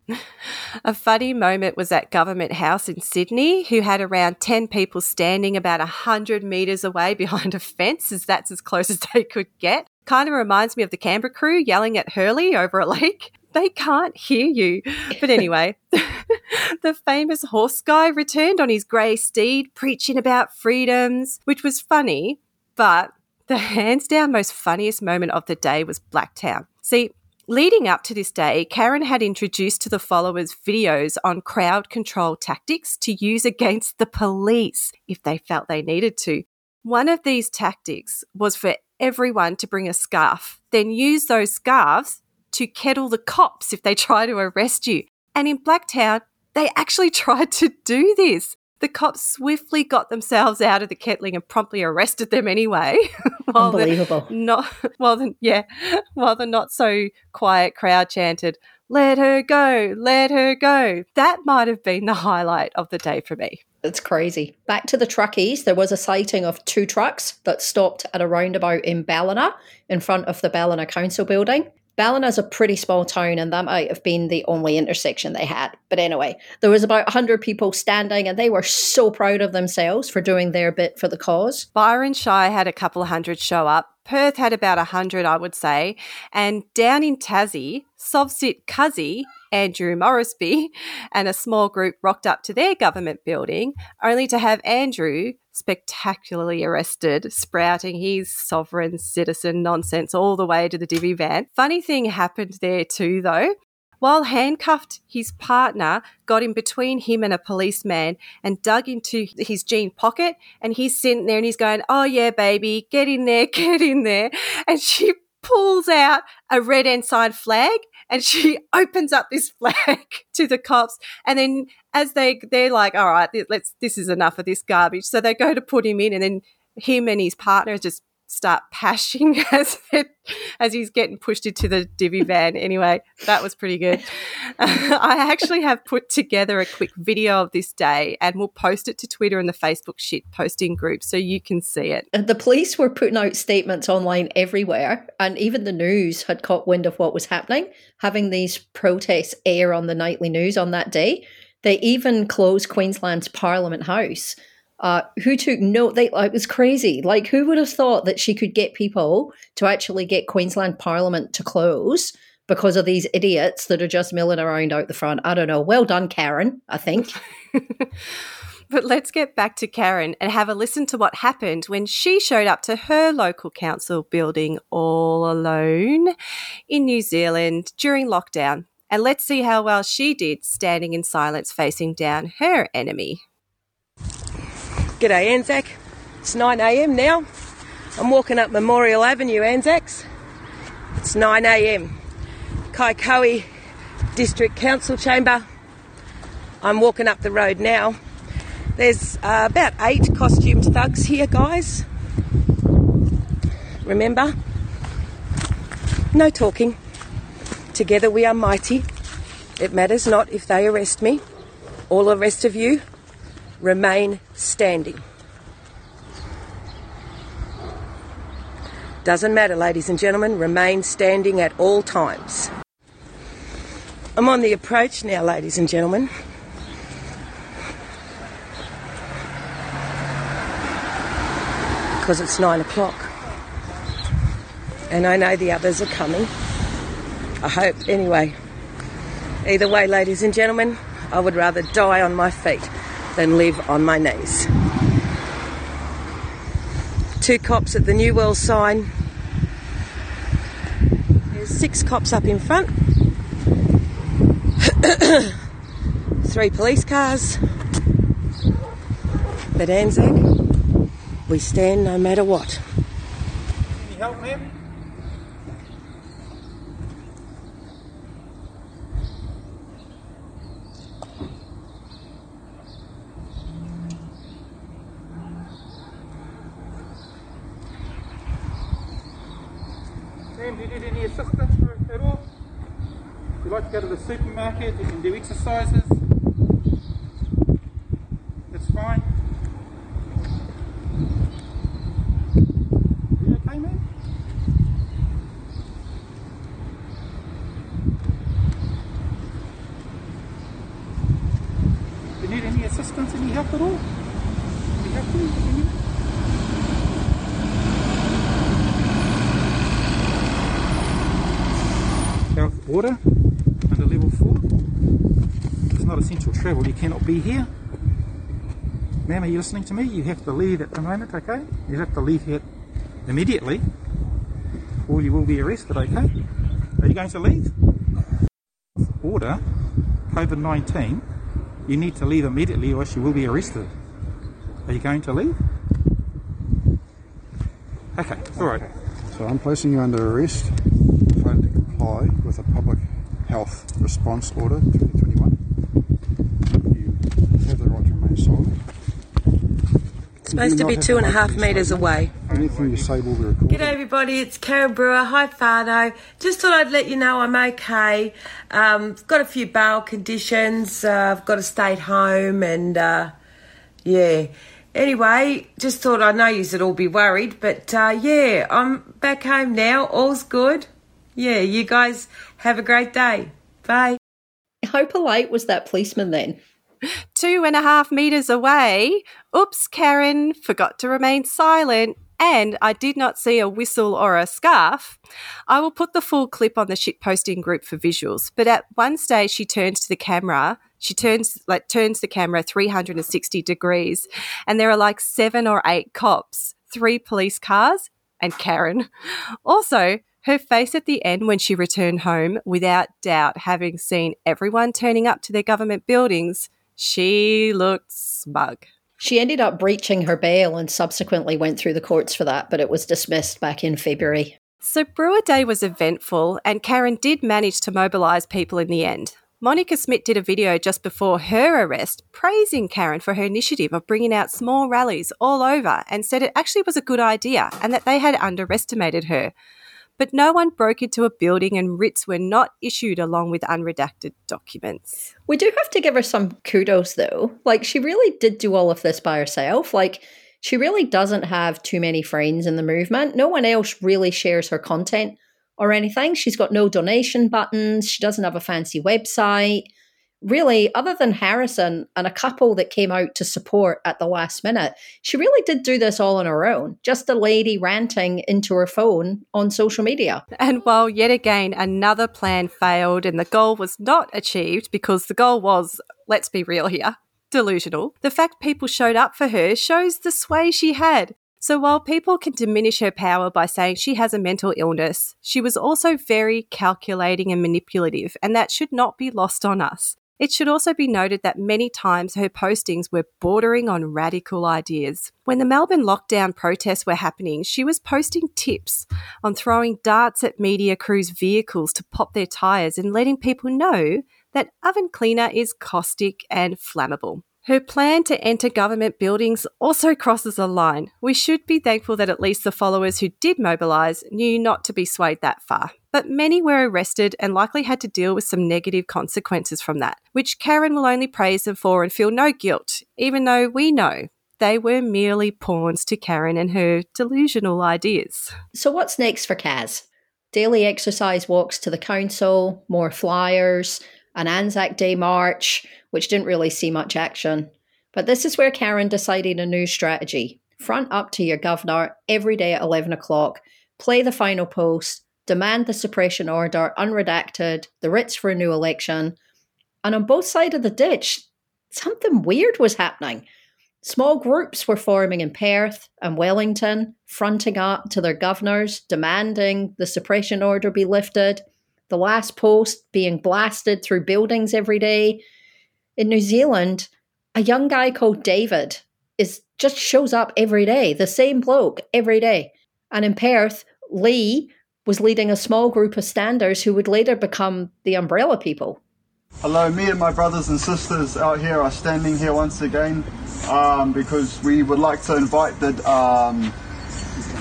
A funny moment was at Government House in Sydney, who had around 10 people standing about 100 metres away <laughs> behind a fence, as that's as close as they could get. Kind of reminds me of the Canberra crew yelling at Hurley over a <laughs> lake. They can't hear you. But anyway, <laughs> the famous horse guy returned on his grey steed, preaching about freedoms, which was funny, but the hands down most funniest moment of the day was Blacktown. See, Leading up to this day, Karen had introduced to the followers videos on crowd control tactics to use against the police if they felt they needed to. One of these tactics was for everyone to bring a scarf, then use those scarves to kettle the cops if they <laughs> try to arrest you. And in Blacktown, they actually <laughs> tried to do this. The cops swiftly got themselves out of the kettling and promptly arrested them anyway. <laughs> while Unbelievable. Not while the yeah, while the not so quiet crowd chanted, "Let her go, let her go." That might have been the highlight of the day for me. It's crazy. Back to the truckies, there was a sighting of two trucks that stopped at a roundabout in Ballina in front of the Ballina Council building. Ballina's a pretty small town, and that might have been the only intersection they had. But anyway, there was about 100 people standing, and they were so proud of themselves for doing their bit for the cause. Byron Shire had a couple of hundred show up. Perth had about 100, I would say. And down in Tassie, Sovsit Cuzzy, Andrew Morrisby, and a small group rocked up to their government building, only to have Andrew spectacularly arrested, sprouting his sovereign citizen nonsense all the way to the divvy van. Funny thing happened there too, though. While handcuffed, his partner got in between him and a policeman and dug into his jean pocket. And he's sitting there and he's going, Oh, yeah, baby, get in there, <laughs> get in there. And she pulls out a red ensign flag and she <laughs> opens up this flag <laughs> to the cops and then as they they're like all right let's this is enough of this garbage. So they go to put him in and then him and his partner just start pashing <laughs> as it, as he's getting pushed into the divvy van. Anyway, that was pretty good. <laughs> I actually have put together a quick video of this day and we'll post it to Twitter and the Facebook shit posting group so you can see it. The police were putting out statements online everywhere, and even the news had caught wind of what was happening, having these protests air on the nightly news on that day. They even closed Queensland's Parliament House uh, who took note. They, it was crazy. Like, who would have thought that she could get people to actually get Queensland Parliament to close because of these idiots that are just milling around out the front? I don't know. Well done, Karen, I think. <laughs> but let's get back to Karen and have a listen to what happened when she showed up to her local council building all alone in New Zealand during lockdown. And let's see how well she did standing in silence facing down her enemy. G'day Anzac. It's 9am now. I'm walking up Memorial Avenue, Anzacs. It's 9am. Kaikohe District Council Chamber. I'm walking up the road now. There's uh, about eight costumed thugs here, guys. Remember? No talking. Together we are mighty. It matters not if they arrest me. All the rest of you remain standing. Doesn't matter, ladies and gentlemen, remain standing at all times. I'm on the approach now, ladies and gentlemen. Because it's nine o'clock. And I know the others are coming. I hope, anyway. Either way, ladies and gentlemen, I would rather die on my feet than live on my knees. Two cops at the New World sign. There's six cops up in front. <coughs> Three police cars. But Anzac, we stand no matter what. Can you help, ma'am do you need any assistance for- at all? If you like to go to the you can do exercises. That's fine. You okay, ma'am? Do you need any assistance, any help at all? Any help, please? if you need? South Border, under level 4. It's not essential travel, you cannot be here. Ma'am, are you listening to me? You have to leave at the moment, okay? You have to leave here immediately, or you will be arrested, okay? Are you going to leave? Order, COVID 19, you need to leave immediately or else you will be arrested. Are you going to leave? Okay, alright. So I'm placing you under arrest for to comply with a public health response order 2021. You have the right to remain silent. It's supposed to be two and a half metres away. Anything you say will be recorded. G'day everybody, it's Karen Brewer. Hi Farno. Just thought I'd let you know I'm okay. Um, I've got a few bail conditions. Uh, I've got to stay at home and uh, yeah. Anyway, just thought I know you'd all be worried, but uh, yeah, I'm back home now. All's good. Yeah, you guys have a great day. Bye. How polite was that policeman then? Two and a half metres away. Oops, Karen, forgot to remain silent. And I did not see a whistle or a scarf. I will put the full clip on the shitposting group for visuals. But at one stage, she turns to the camera. She turns like turns the camera 360 degrees, and there are like seven or eight cops, three police cars, and Karen. Also, her face at the end when she returned home, without doubt, having seen everyone turning up to their government buildings, she looked smug. She ended up breaching her bail and subsequently went through the courts for that, but it was dismissed back in February. So Brewer Day was eventful, and Karen did manage to mobilise people in the end. Monica Smith did a video just before her arrest praising Karen for her initiative of bringing out small rallies all over and said it actually was a good idea and that they had underestimated her. But no one broke into a building and writs were not issued along with unredacted documents. We do have to give her some kudos though. Like, she really did do all of this by herself. Like, she really doesn't have too many friends in the movement. No one else really shares her content or anything. She's got no donation buttons. She doesn't have a fancy website. Really, other than Harrison and a couple that came out to support at the last minute, she really did do this all on her own. Just a lady ranting into her phone on social media. And while yet again another plan failed and the goal was not achieved because the goal was, let's be real here, delusional, the fact people showed up for her shows the sway she had. So while people can diminish her power by saying she has a mental illness, she was also very calculating and manipulative, and that should not be lost on us. It should also be noted that many times her postings were bordering on radical ideas. When the Melbourne lockdown protests were happening, she was posting tips on throwing darts at media crews' vehicles to pop their tyres and letting people know that oven cleaner is caustic and flammable. Her plan to enter government buildings also crosses a line. We should be thankful that at least the followers who did mobilise knew not to be swayed that far. But many were arrested and likely had to deal with some negative consequences from that, which Karen will only praise them for and feel no guilt, even though we know they were merely pawns to Karen and her delusional ideas. So, what's next for Kaz? Daily exercise walks to the council, more flyers, an Anzac Day march, which didn't really see much action. But this is where Karen decided a new strategy. Front up to your governor every day at 11 o'clock, play the final post, demand the suppression order unredacted, the writs for a new election. And on both sides of the ditch, something weird was happening. Small groups were forming in Perth and Wellington, fronting up to their governors, demanding the suppression order be lifted, the last post being blasted through buildings every day. In New Zealand, a young guy called David is just shows up every day, the same bloke every day. And in Perth, Lee was leading a small group of standers who would later become the umbrella people. Hello, me and my brothers and sisters out here are standing here once again um, because we would like to invite the, um,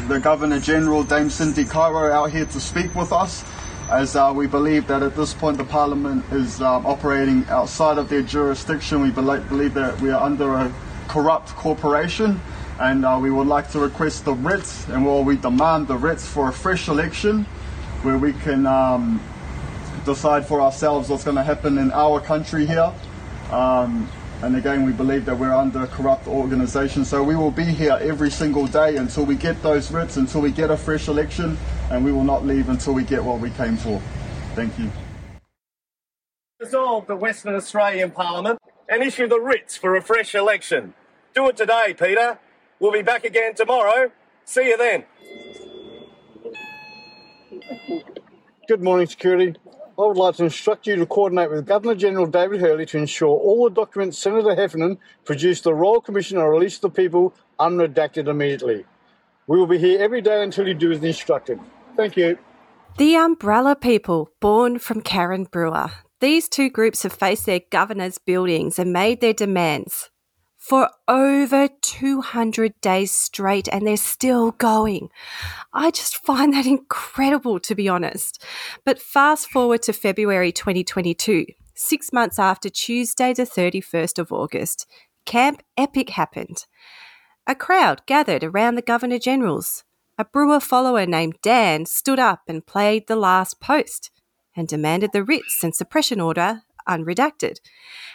the Governor General, Dame Cindy Kiro, out here to speak with us as uh, we believe that at this point the Parliament is um, operating outside of their jurisdiction. We believe that we are under a corrupt corporation and uh, we would like to request the writs and well, we demand the writs for a fresh election where we can um, decide for ourselves what's going to happen in our country here. Um, and again, we believe that we're under a corrupt organisation. So we will be here every single day until we get those writs, until we get a fresh election, and we will not leave until we get what we came for. Thank you. Dissolve the Western Australian Parliament and issue the writs for a fresh election. Do it today, Peter. We'll be back again tomorrow. See you then. Good morning, security. I would like to instruct you to coordinate with Governor General David Hurley to ensure all the documents Senator Heffernan produced the Royal Commission are released to the people unredacted immediately. We will be here every day until you do as instructed. Thank you. The Umbrella People, born from Karen Brewer. These two groups have faced their governor's buildings and made their demands for over 200 days straight, and they're still going. I just <laughs> find that incredible, to be honest. But fast forward to February 2022, six months after Tuesday, the 31st of August, Camp Epic happened. A crowd gathered around the Governor General's. A Brewer follower named Dan stood up and played the last post and demanded the writs and suppression order unredacted.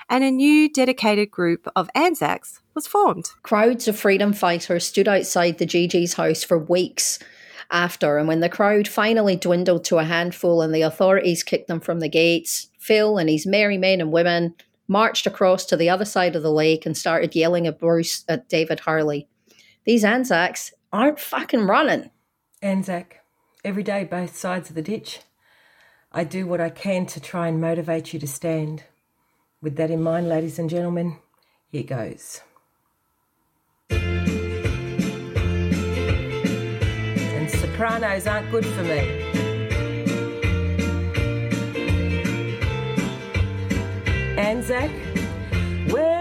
And a new dedicated group of Anzacs was formed. Crowds of freedom fighters stood outside the GG's house for weeks after, and when the crowd finally dwindled to a handful and the authorities kicked them from the gates, Phil and his merry men and women marched across to the other side of the lake and started yelling at Bruce at David Hurley. These Anzacs aren't fucking running. Anzac, every day both sides of the ditch. I do what I can to try and motivate you to stand. With that in mind, ladies and gentlemen, here goes. And sopranos aren't good for me. Anzac, where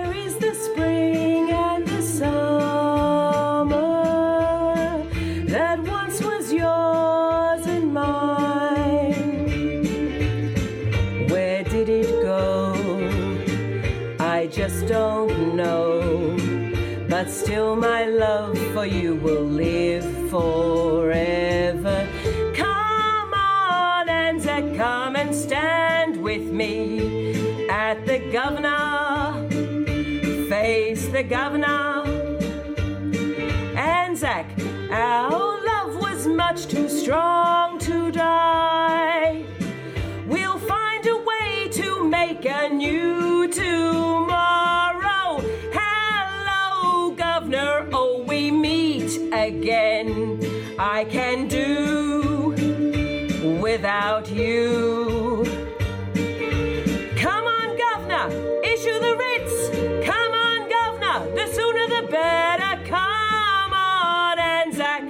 still, my love for you will live forever. Come on, Anzac, uh, come and stand with me at the governor. Face the governor. Anzac, our love was much too strong to die. I can do without you. Come on, governor. Issue the writs. Come on, governor. The sooner the better. Come on, Anzac.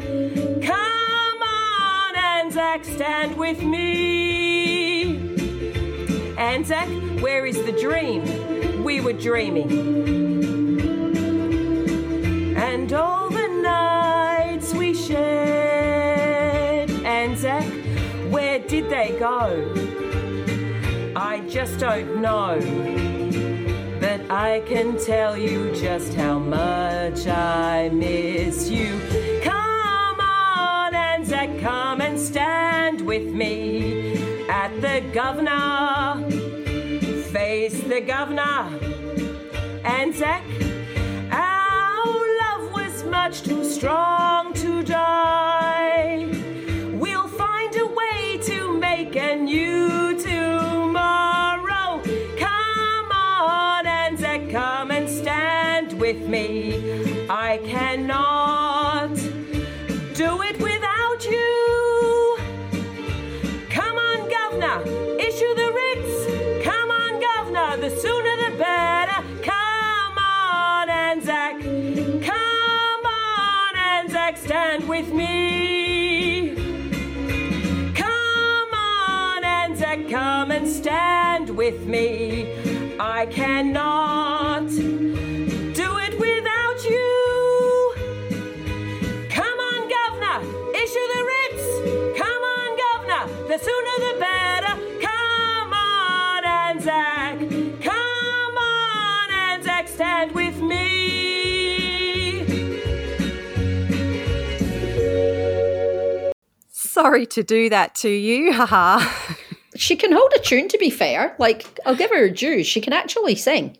Come on, Anzac. Stand with me. Anzac, where is the dream? We were dreaming. Did they go? I just don't know. But I can tell you just how much I miss you. Come on, Anzac, come and stand with me at the governor. Face the governor, Anzac. Our love was much too strong to die. With me. I cannot do it without you. Come on, Governor, issue the writs. Come on, Governor, the sooner the better. Come on, Anzac. Come on, Anzac, stand with me. Sorry to do that to you, <laughs> haha. She can hold a tune, to be fair. Like, I'll give her a due. She can actually sing.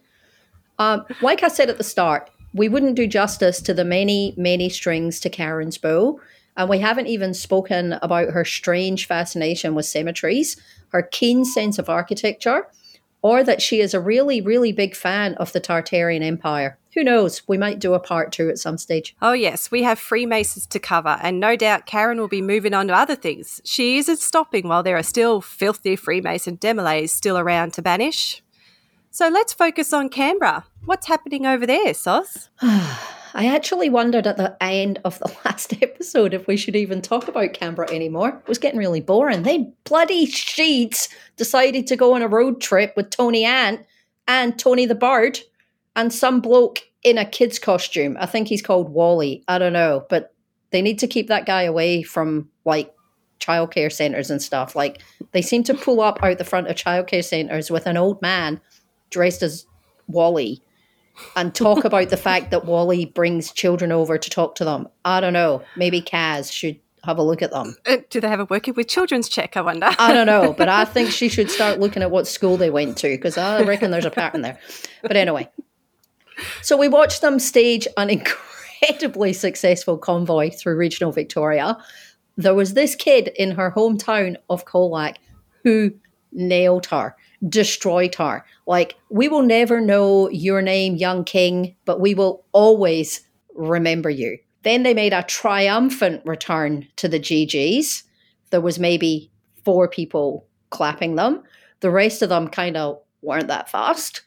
Um, like I said at the start, we wouldn't do justice to the many, many strings to Karen's bow. And we haven't even spoken about her strange fascination with cemeteries, her keen sense of architecture, or that she is a really, really big fan of the Tartarian Empire. Who knows? We might do a part two at some stage. Oh, yes, we have Freemasons to cover, and no doubt Karen will be moving on to other things. She isn't stopping while there are still filthy Freemason demolays still around to banish. So let's focus on Canberra. What's happening over there, Sos? <sighs> I actually wondered at the end of the <laughs> last episode if we should even talk about Canberra anymore. It was getting really boring. They bloody sheets decided to go on a road trip with Tony Ant and Tony the Bird and some bloke in a kid's costume. I think he's called Wally. I don't know, but they need to keep that guy away from like childcare centres and stuff. Like they seem to pull up out the front of childcare centres with an old man dressed as Wally and talk about the fact that Wally brings children over to talk to them. I don't know. Maybe Kaz should have a look at them. Uh, do they have a working with children's check, I wonder? I don't know, but I <laughs> think she should start looking at what school they went to because I reckon there's a pattern there. But anyway, so we watched them stage an incredibly successful convoy through regional Victoria. There was this kid in her hometown of Colac who nailed her, destroyed her. Like, we will never know your name, young king, but we will always remember you. Then they made a triumphant return to the GGs. There was maybe four people clapping them. The rest of them kind of weren't that fast.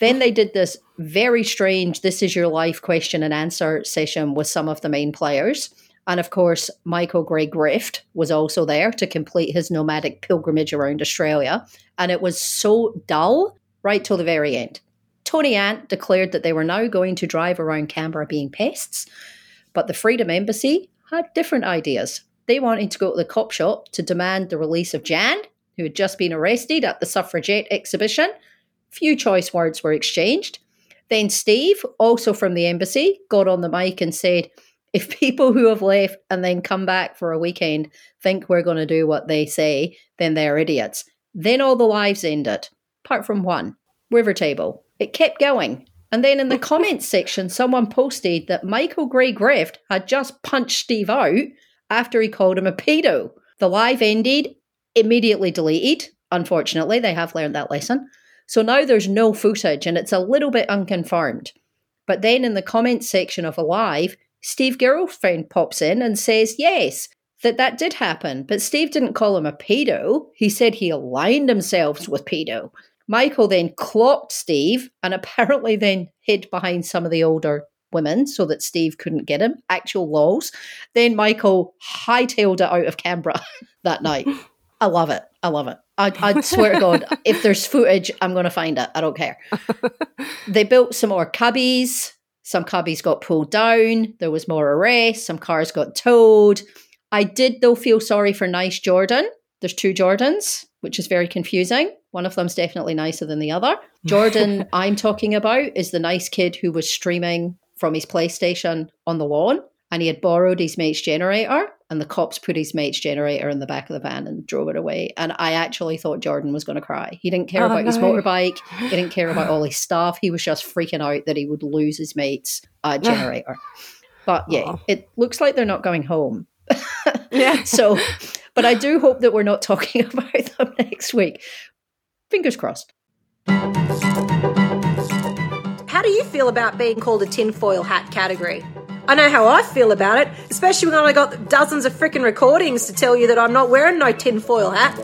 Then they did this very strange This Is Your Life question and answer session with some of the main players. And of course, Michael Gray Grift was also there to complete his nomadic pilgrimage around Australia. And it was so dull right till the very end. Tony Ant declared that they were now going to drive around Canberra being pests, but the Freedom Embassy had different ideas. They wanted to go to the cop shop to demand the release of Jan, who had just been arrested at the suffragette exhibition. Few choice words were exchanged. Then Steve, also from the embassy, got on the mic and said, if <laughs> people who have left and then come back for a weekend think we're going to do what they say, then they're idiots. Then all the lives ended, apart from one River Table. It kept going. And then in the <laughs> comments section, someone posted that Michael Gray Grift had just punched Steve out after he called him a pedo. The live ended, immediately deleted. Unfortunately, they have learned that lesson. So now there's no footage and it's a little bit unconfirmed. But then in the comments section of a live, Steve Girlfriend pops in and says, yes, that that did happen. But Steve didn't call him a pedo. He said he aligned himself with pedo. Michael then clocked Steve and apparently then hid behind some of the older women so that Steve couldn't get him. Actual laws. Then Michael hightailed it out of Canberra <laughs> that night. I love it. I love it. I, I swear to God, <laughs> if there's footage, I'm going to find it. I don't care. <laughs> they built some more cubbies. Some cubbies got pulled down. There was more arrests. Some cars got towed. I did, though, feel sorry for Nice Jordan. There's two Jordans, which is very confusing. One of them's definitely nicer than the other. <laughs> Jordan, I'm talking about, is the nice kid who was streaming from his PlayStation on the lawn and he had borrowed his mate's generator and the cops put his mate's generator in the back of the van and drove it away. And I actually thought Jordan was going to cry. He didn't care Oh, about his motorbike. He didn't care about all <sighs> his stuff. He was just freaking out that he would lose his mate's <sighs> uh, generator. But yeah, it looks like they're not going home. <laughs> yeah. So, but I do hope that we're not talking <laughs> about them next week. Fingers crossed. How do you feel about being called a tinfoil hat category? I know how I feel about it, especially when I got dozens of freaking recordings to tell you that I'm not wearing no tinfoil hat.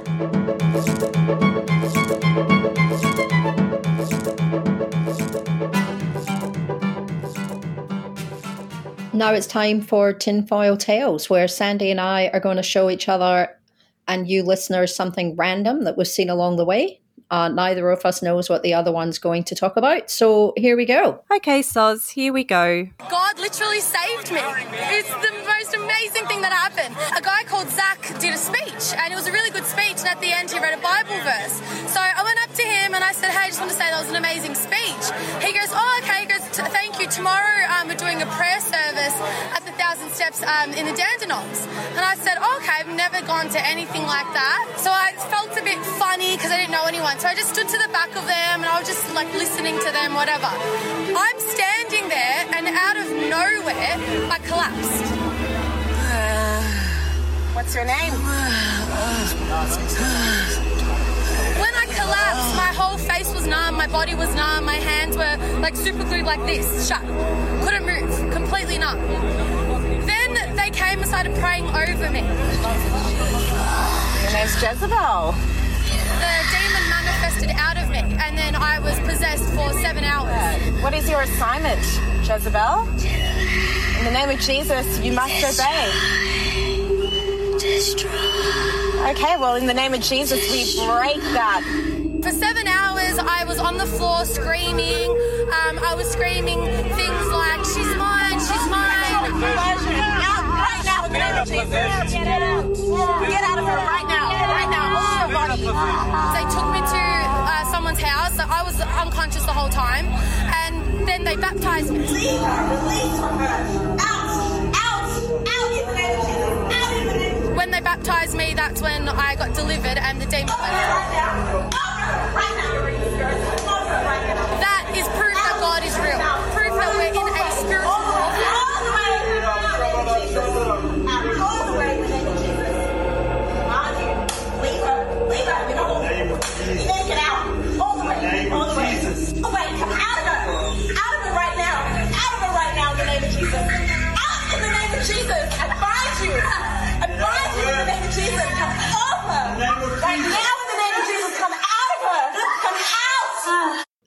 Now it's time for Tinfoil Tales, where Sandy and I are going to show each other and you listeners something random that was seen along the way. Uh, neither of us knows what the other one's going to talk about, so here we go. Okay, Soz, here we go. God literally saved me. It's the most amazing thing that happened. A guy called Zach did a speech, and it was a really good speech, and at the end he read a Bible verse. So I went up to him and I said, Hey, I just want to say that was an amazing speech. He goes, Oh, okay. He goes, Thank you. Tomorrow um, we're doing a prayer service at the Thousand Steps um, in the Dandenongs. And I said, oh, Okay, I've never gone to anything like that. So I felt a bit funny because I didn't know anyone. So I just stood to the back of them and I was just like listening to them, whatever. I'm standing there and out of nowhere, I collapsed. What's your name? When I collapsed, my whole face was numb, my body was numb, my hands were like super glued like this, shut. Couldn't move, completely numb. Then they came and started praying over me. Your name's Jezebel. The demon manifested out of me, and then I was possessed for seven hours. What is your assignment, Jezebel? In the name of Jesus, you must obey. Okay, well, in the name of Jesus, we break that. For seven hours, I was on the floor screaming. Um, I was screaming things like, She's mine, she's mine. Out right now in the name of Jesus. Get out. Get out of her right now. Right now. Your body. They took me to uh, someone's house. So I was unconscious the whole time. And then they baptized me. When they baptized me, that's when I got delivered and the demon left. That is proof that God is real. Proof that we're in a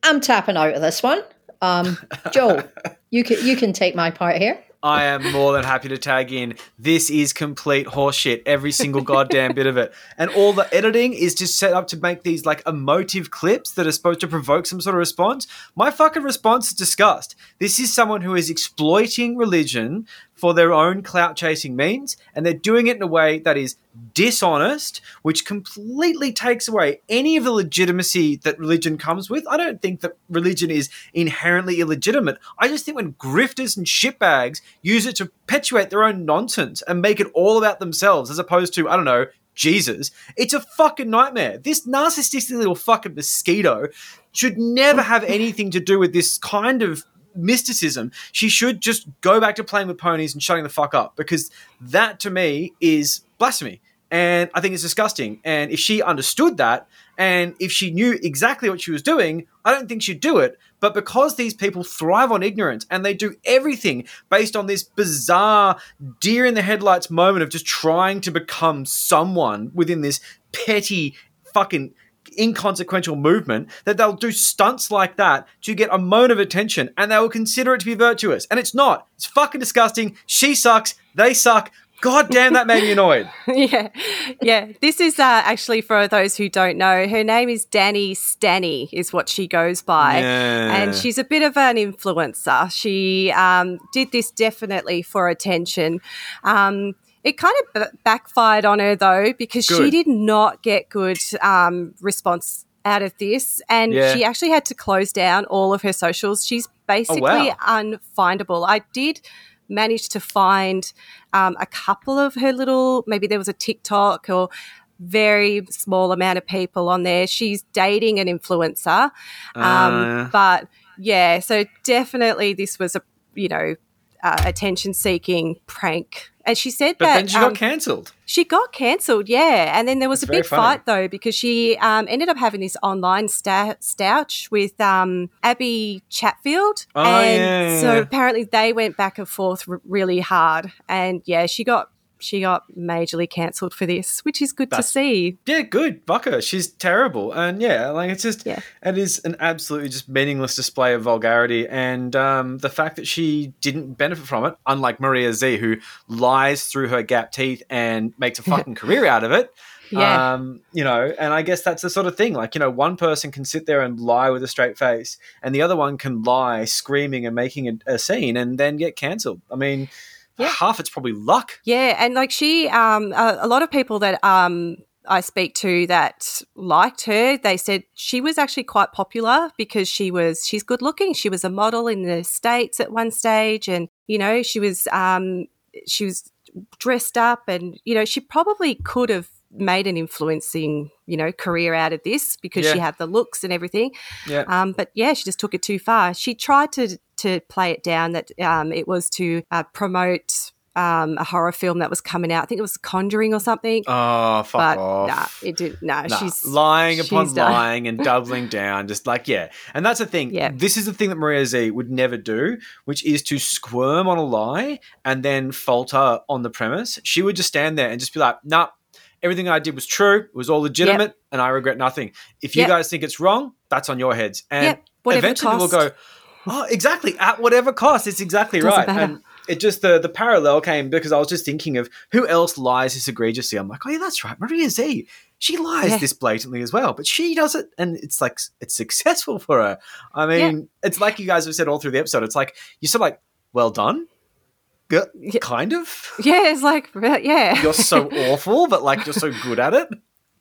I'm tapping out of this one. Um, Joel, <laughs> you can you can take my part here. I am more than happy to tag in. This is complete horseshit. Every single goddamn bit of it. And all the editing is just set up to make these like emotive clips that are supposed to provoke some sort of response. My fucking response is disgust. This is someone who is exploiting religion for their own clout chasing means, and they're doing it in a way that is dishonest, which completely takes away any of the legitimacy that religion comes with. I don't think that religion is inherently illegitimate. I just think when grifters and shitbags use it to perpetuate their own nonsense and make it all about themselves as opposed to, I don't know, Jesus, it's a fucking nightmare. This narcissistic little fucking mosquito should never have anything to do with this kind of mysticism. She should just go back to playing with ponies and shutting the fuck up because that to me is blasphemy. And I think it's disgusting. And if she understood that and if she knew exactly what she was doing, I don't think she'd do it. But because these people thrive on ignorance and they do everything based on this bizarre deer in the headlights moment of just trying to become someone within this petty fucking inconsequential movement that they'll do stunts like that to get a moan of attention and they will consider it to be virtuous. And it's not. It's fucking disgusting. She sucks. They suck. God damn, that made me annoyed. <laughs> yeah, yeah. This is uh, actually for those who don't know. Her name is Danny Stanny, is what she goes by, Yeah. and she's a bit of an influencer. She um, did this definitely for attention. Um, it kind of b- backfired on her though because she did not get good um, response out of this, and Yeah. she actually had to close down all of her socials. She's basically wow. unfindable. I did manage to find um, a couple of her little, maybe there was a TikTok or very small amount of people on there. She's dating an influencer. Um, Uh. but yeah, so definitely this was a, you know, uh, attention seeking prank. And she said But that then she um, got cancelled. she got cancelled, yeah. And then there was That's a big fight though because she um, ended up having this online sta- stouch with um, Abby Chatfield, Oh, and yeah, so yeah. apparently they went back and forth r- really hard. And yeah, she got she got majorly cancelled for this, which is good That's- to see. Yeah, good. Fuck her. She's terrible. And yeah, like it's just, yeah. it is an absolutely just meaningless display of vulgarity. And um, the fact that she didn't benefit from it, unlike Maria Zeee, who lies through her gap teeth and makes a <laughs> fucking career out of it. Yeah. Um, you know, and I guess that's the sort of thing. Like, you know, one person can sit there and lie with a straight face, and the other one can lie screaming and making a, a scene and then get cancelled. I mean, half it's probably luck. Yeah, and like she, um, a, a lot of people that um I speak to that liked her, they said she was actually quite popular because she was she's good looking. She was a model in the states at one stage, and you know she was um she was dressed up, and you know she probably could have made an influencing you know career out of this because she had the looks and everything. Yeah. Um, but yeah, she just took it too far. She tried to to play it down that um, it was to uh, promote um, a horror film that was coming out. I think it was Conjuring or something. Oh, fuck but off. nah, it did. No, Nah, she's lying upon done. lying and doubling <laughs> down, just like yeah. And that's the thing. Yeah. This is the thing that Maria Zeee would never do, which is to squirm on a lie and then falter on the premise. She would just stand there and just be like, "Nah, everything I did was true. It was all legitimate, and I regret nothing. If you Yep. guys think it's wrong, that's on your heads." And Yep, eventually we'll go, <laughs> "Oh, exactly at whatever cost." It's exactly Doesn't right. matter. And it just the the parallel came because I was just thinking of who else lies this egregiously. I'm like, oh yeah, that's right, Maria Zeee. She lies Yeah. this blatantly as well, but she does it, and it's like it's successful for her. I mean, it's like you guys have said all through the episode. It's like you're sort of like, well done, G- kind of. Yeah, it's like yeah, <laughs> You're so <laughs> awful, but like you're so good at it.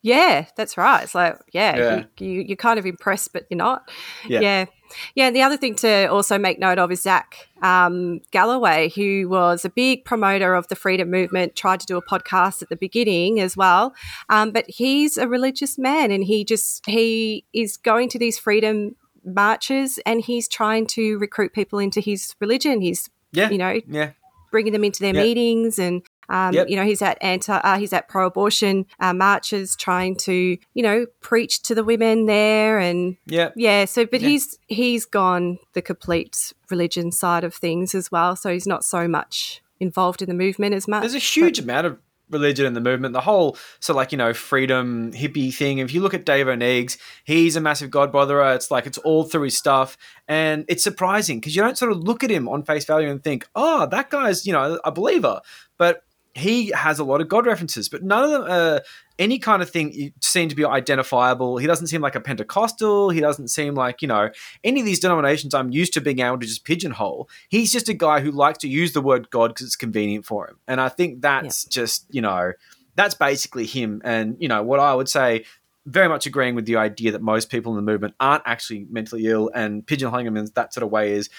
yeah, that's right. It's like yeah, Yeah. You, you you're kind of impressed, but you're not. Yeah. Yeah. Yeah, and the other thing to also make note of is Zach um, Galloway, who was a big promoter of the freedom movement, tried to do a podcast at the beginning as well. Um, but he's a religious man, and he just he is going to these freedom marches, and he's trying to recruit people into his religion. He's Yeah, you know yeah. bringing them into their Yep. meetings and um, Yep. you know he's at anti uh, he's at pro-abortion uh, marches trying to you know preach to the women there and Yeah. yeah so but Yeah. he's he's gone the complete religion side of things as well so he's not so much involved in the movement as much There's a huge amount of religion in the movement. The whole so like you know freedom hippie thing. If you look at Dave Oneegs, he's a massive god botherer. It's like it's all through his stuff, and it's surprising because you don't sort of look at him on face value and think, oh, that guy's you know a believer, but he has a lot of God references, but none of them are any kind of thing seem to be identifiable. He doesn't seem like a Pentecostal. He doesn't seem like, you know, any of these denominations I'm used to being able to just pigeonhole. He's just a guy who likes to use the word God because it's convenient for him. And I think that's just, you know, that's basically him. And, you know, what I would say, very much agreeing with the idea that most people in the movement aren't actually mentally ill and pigeonholing them in that sort of way is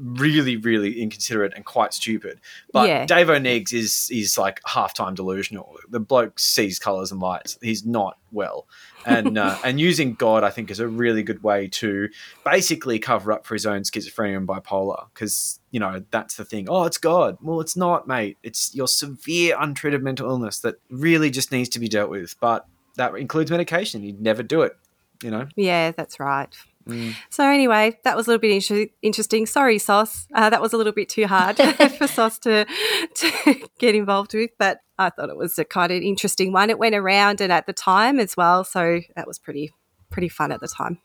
really, really inconsiderate and quite stupid. But Yeah. Dave Oneegs is is like half-time delusional. The bloke sees colors and lights. He's not well, and uh, <laughs> and using God, I think, is a really good way to basically cover up for his own schizophrenia and bipolar. Because you know that's the thing. Oh, it's God. Well, it's not, mate. It's your severe untreated mental illness that really just needs to be dealt with. But that includes medication. You'd never do it. You know. yeah that's right Mm. so anyway that was a little bit inter- interesting sorry sauce uh, that was a little bit too hard <laughs> for sauce to, to <laughs> get involved with but i thought it was a kind of interesting one it went around and at the time as well so that was pretty pretty fun at the time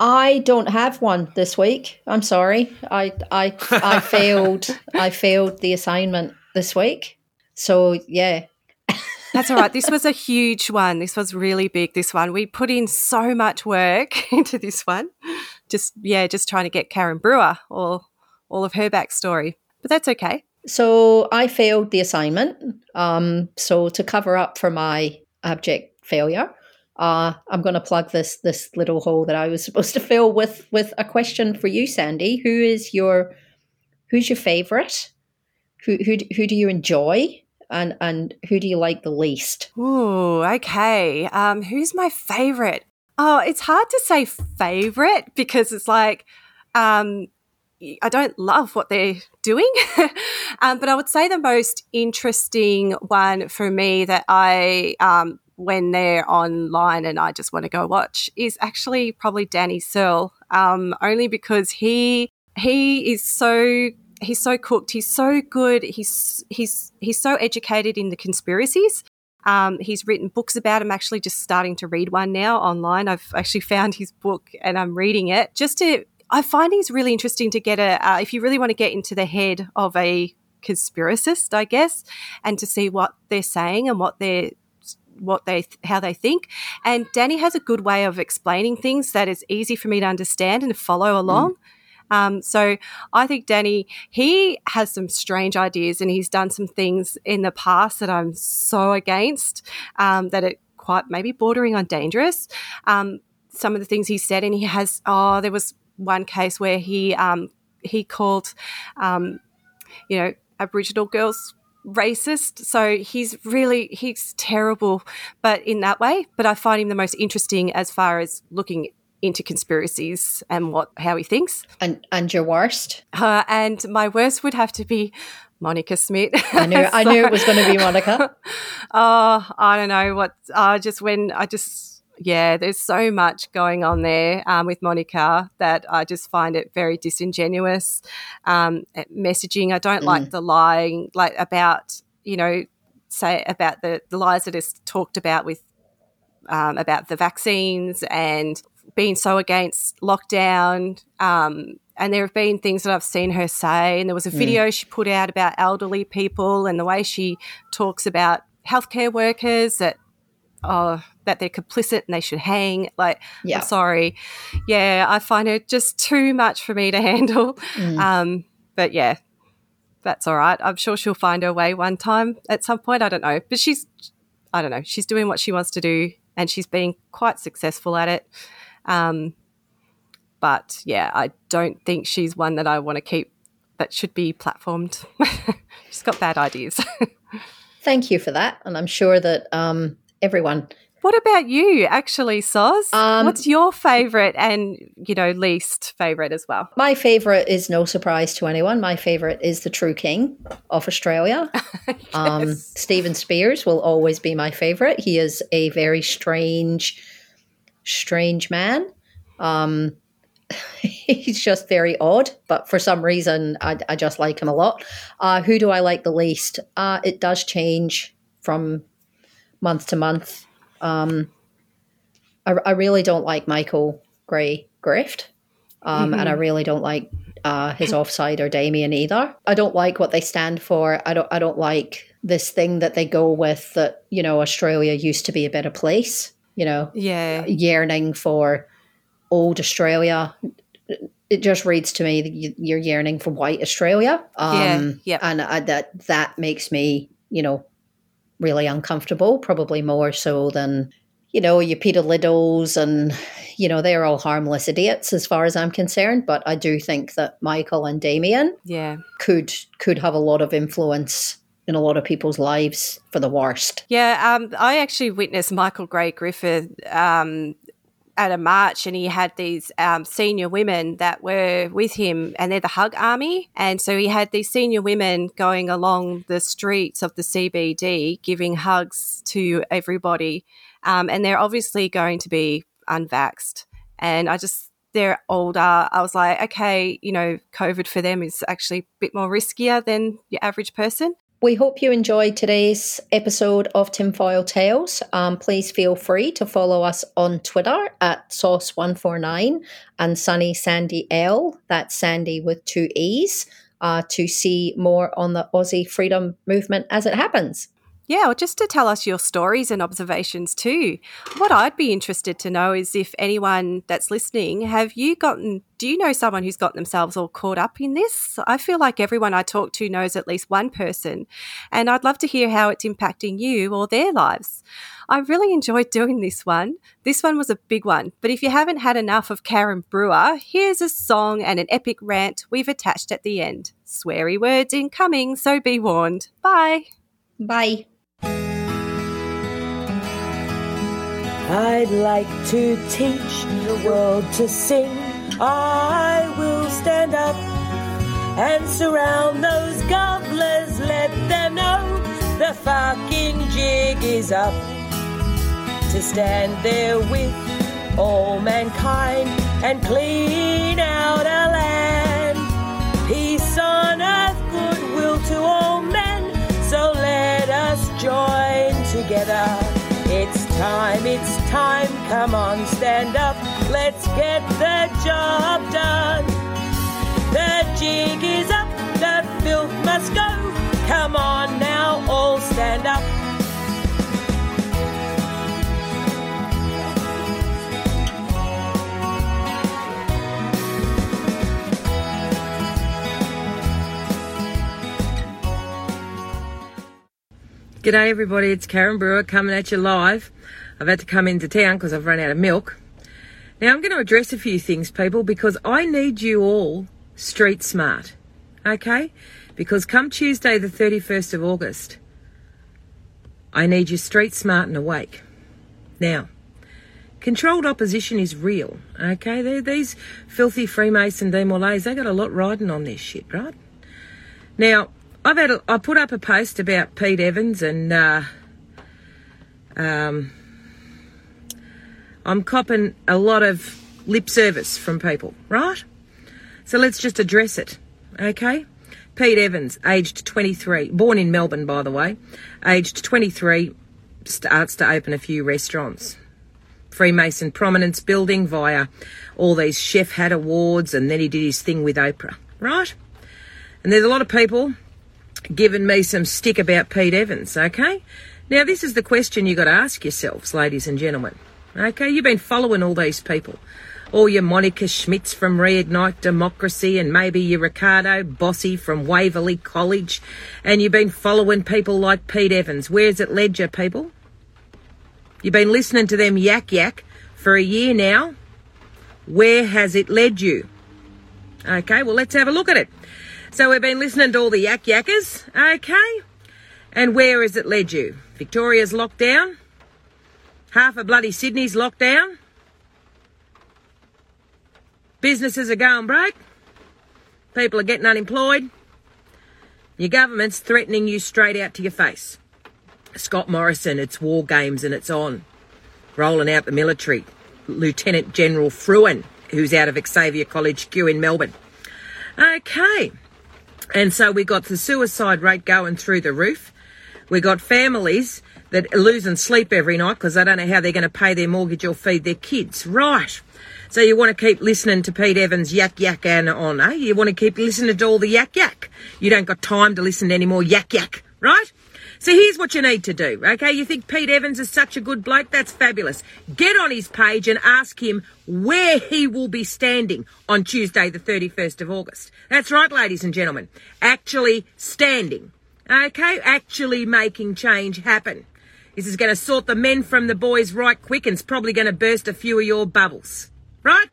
I don't have one this week. I'm sorry. I I I <laughs> failed. I failed the assignment this week. So yeah. That's all right. This was a huge one. This was really big. This one. We put in so much work <laughs> into this one. Just yeah, just trying to get Karen Brewer all all of her backstory. But that's okay. So I failed the assignment. Um, so to cover up for my abject failure, uh, I'm going to plug this this little hole that I was <laughs> supposed to fill with with a question for you, Sandy. Who is your who's your favorite? Who who who do you enjoy? And and who do you like the least? Ooh, okay. Um, who's my favorite? Oh, it's hard to say favorite because it's like, um, I don't love what they're doing. <laughs> um, but I would say the most interesting one for me that I, um, when they're online and I just want to go watch is actually probably Danny Searle, um, only because he he is so he's so cooked. He's so good. He's he's he's so educated in the conspiracies. Um, he's written books about. I'm actually just starting to read one now online. I've actually found his book and I'm reading it just to. I find he's really interesting to get a. Uh, if you really want to get into the head of a conspiracist, I guess, and to see what they're saying and what they're what they how they think and danny has a good way of explaining things that is easy for me to understand and follow along mm. Um, so I think Danny, he has some strange ideas and he's done some things in the past that I'm so against um, that it quite maybe bordering on dangerous. Um, some of the things he said, and he has, oh, there was one case where he um, he called, um, you know, Aboriginal girls racist. So he's really he's terrible, but in that way. But I find him the most interesting as far as looking into conspiracies and what how he thinks. And and your worst? Uh, and my worst would have to be Monica Smit. I knew so, <laughs> I knew it was going to be Monica. <laughs> oh, I don't know what. Uh, just when I just yeah, there's so much going on there um, with Monica that I just find it very disingenuous. Um, messaging, I don't mm. like the lying, like about, you know, say about the, the lies that is talked about with um, about the vaccines and being so against lockdown. Um, and there have been things that I've seen her say. And there was a mm. video mm. she put out about elderly people and the way she talks about healthcare workers that oh, that they're complicit and they should hang. Like, yeah. I'm sorry. Yeah, I find it just too much for me to <laughs> handle. Mm. Um, but yeah, that's all right. I'm sure she'll find her way one time at some point. I don't know. But she's, I don't know, she's doing what she wants to do and she's being quite successful at it. Um, but yeah, I don't think she's one that I want to keep that should be platformed. <laughs> she's got bad ideas. <laughs> Thank you for that. And I'm sure that um, everyone. What about you, actually, Soz? Um, What's your favourite and, you know, least favourite as well? My favourite is no surprise to anyone. My favourite is the True King of Australia. Um, <laughs> yes. um, Stephen Spears will always be my favourite. He is a very strange, strange man. Um, <laughs> he's just very odd, but for some reason, I, I just like him a lot. Uh, who do I like the least? Uh, it does change from month to month. Um, I, I really don't like Michael Gray Grift, um, mm-hmm. and I mm-hmm. really don't like uh, his offside or Damien either. I don't like what they stand for. I don't. I don't like this thing that they go with that you know Australia used to be a better place. You know, yeah, yearning for old Australia. It just reads to me that you're yearning for white Australia. Um, yeah, yeah, and I, that that makes me, you know, really uncomfortable, probably more so than, you know, your Peter Liddles and, you know, they're all harmless idiots as far as I'm concerned. But I do think that Michael and Damien yeah. could could have a lot of influence in a lot of people's lives for the worst. Yeah, um, I actually witnessed Michael Gray Griffith um, at a march and he had these um, senior women that were with him and they're the hug army. And so he had these senior women going along the streets of the cbd giving hugs to everybody. Um, and they're obviously going to be unvaxxed. And i just they're older. I was like okay you know covid for them is actually a bit more riskier than your average person we hope you enjoyed today's episode of Tinfoil Tales. Um, please feel free to follow us on Twitter at Sauce149 and Sunny Sandy L, that's Sandy with two E's, uh, to see more on the Aussie freedom movement as it happens. Yeah, or just to tell us your stories and observations too. What I'd be interested to know is if anyone that's listening, have you gotten, do you know someone who's got themselves all caught up in this? I feel like everyone I talk to knows at least one person, and I'd love to hear how it's impacting you or their lives. I really enjoyed doing this one. This one was a big one, but if you haven't had enough of Karen Brewer, here's a song and an epic rant we've attached at the end. Sweary words incoming, so be warned. Bye. Bye. I'd like to teach the world to sing. I will stand up and surround those gobblers. Let them know the fucking jig is up. To stand there with all mankind and clean out our land. Peace on earth, goodwill to all men. So let us join together. Time, it's time, come on, stand up. Let's get the job done. The jig is up, the filth must go. Come on now, all stand up. G'day everybody, it's Karen Brewer coming at you live. I've had to come into town because I've run out of milk. Now I'm going to address a few things, people, because I need you all street smart, okay? Because come Tuesday, the 31st of August, I need you street smart and awake. Now, controlled opposition is real, okay? They're, these filthy Freemason Demolays, they got a lot riding on this shit, right? Now, I've had a, I put up a post about Pete Evans and uh, um, I'm copping a lot of lip service from people, right? So let's just address it, okay? Pete Evans, aged 23, born in Melbourne, by the way, aged 23, starts to open a few restaurants. Freemason prominence building via all these chef hat awards, and then he did his thing with Oprah, right? And there's a lot of people giving me some stick about Pete Evans, okay? Now, this is the question you got to ask yourselves, ladies and gentlemen. Okay, you've been following all these people. All your Monica Schmitz from Reignite Democracy and maybe your Riccardo Bosi from Waverley College. And you've been following people like Pete Evans. Where's it led you, people? You've been listening to them yak yak for a year now. Where has it led you? Okay, well, let's have a look at it. So we've been listening to all the yak yackers, okay? And where has it led you? Victoria's locked down? Half of bloody Sydney's locked down? Businesses are going broke? People are getting unemployed? Your government's threatening you straight out to your face. Scott Morrison, it's war games and it's on. Rolling out the military. Lieutenant General Frewen, who's out of Xavier College Q in Melbourne. Okay. And so we got the suicide rate going through the roof. We got families that are losing sleep every night because they don't know how they're going to pay their mortgage or feed their kids. Right. So you want to keep listening to Pete Evans yak yak and on, eh? You want to keep listening to all the yak yak. You don't got time to listen to any more yak yak, right? So here's what you need to do, okay? You think Pete Evans is such a good bloke? That's fabulous. Get on his page and ask him where he will be standing on Tuesday, the 31st of August. That's right, ladies and gentlemen. Actually standing, okay? Actually making change happen. This is going to sort the men from the boys right quick and it's probably going to burst a few of your bubbles, right?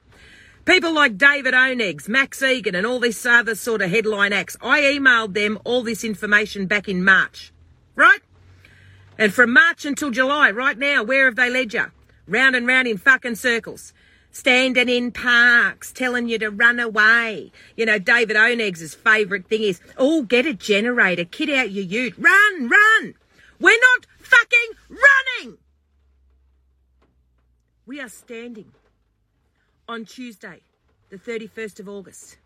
People like David Oneegs, Max Igan, and all this other sort of headline acts. I emailed them all this information back in March right? And from March until July, right now, where have they led you? Round and round in fucking circles. Standing in parks, telling you to run away. You know, David Oneegs' favourite thing is, oh, get a generator, kid out your ute. Run, run! We're not fucking running! We are standing on Tuesday, the 31st of August.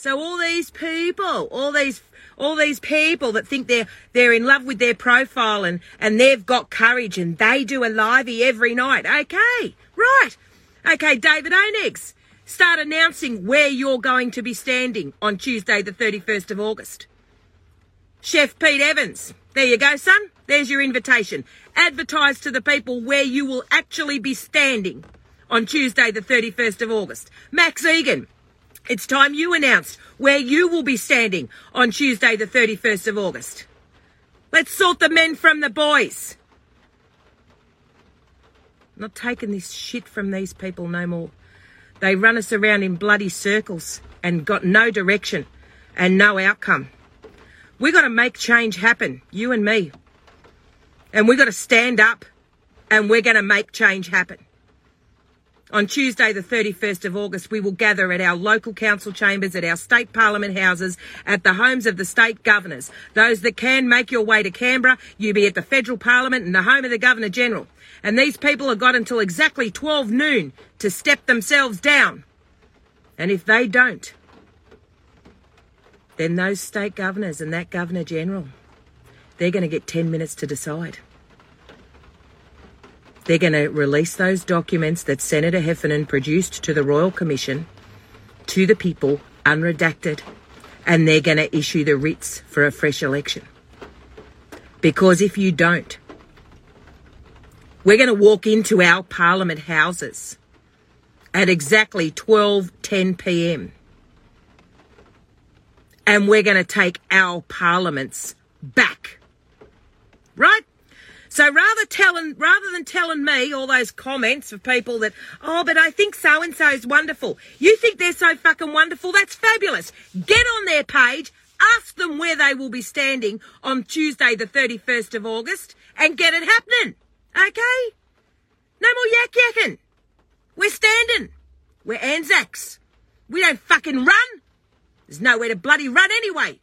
So all these people, all these all these people that think they're they're in love with their profile and and they've got courage and they do a livey every night. Okay, right. Okay, David Oneegs, start announcing where you're going to be standing on Tuesday, the 31st of August. Chef Pete Evans. There you go, son. There's your invitation. Advertise to the people where you will actually be standing on Tuesday, the 31st of August. Max Igan. It's time you announced where you will be standing on Tuesday, the 31st of August. Let's sort the men from the boys. Not taking this shit from these people no more. They run us around in bloody circles and got no direction and no outcome. We got to make change happen, you and me. And we got to stand up and we're going to make change happen. On Tuesday, the 31st of August, we will gather at our local council chambers, at our state parliament houses, at the homes of the state governors. Those that can make your way to Canberra, you be at the federal parliament and the home of the governor general. And these people have got until exactly 12 noon to step themselves down. And if they don't, then those state governors and that governor general, they're going to get 10 minutes to decide. They're going to release those documents that Senator Heffernan produced to the Royal Commission to the people, unredacted, and they're going to issue the writs for a fresh election. Because if you don't, we're going to walk into our parliament houses at exactly 12:10 p.m. and we're going to take our parliaments back. Right? So rather telling, rather than telling me all those comments of people that, oh, but I think so and so is wonderful. You think they're so fucking wonderful? That's fabulous. Get on their page, ask them where they will be standing on Tuesday, the 31st of August, and get it happening. Okay? No more yak yakking. We're standing. We're Anzacs. We don't fucking run. There's nowhere to bloody run anyway.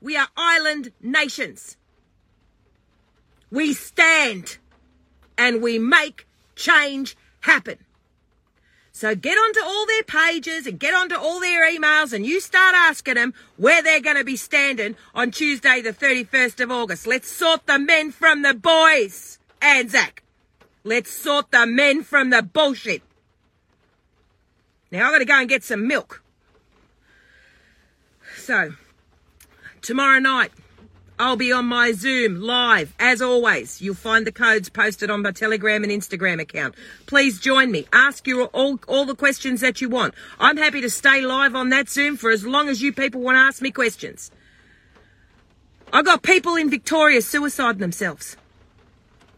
We are island nations. We stand and we make change happen. So get onto all their pages and get onto all their emails and you start asking them where they're going to be standing on Tuesday, the 31st of August. Let's sort the men from the boys, Anzac. Let's sort the men from the bullshit. Now I've got to go and get some milk. So, tomorrow night, I'll be on my Zoom live. As always, you'll find the codes posted on my Telegram and Instagram account. Please join me. Ask your all, all the questions that you want. I'm happy to stay live on that Zoom for as long as you people want to ask me questions. I've got people in Victoria suiciding themselves.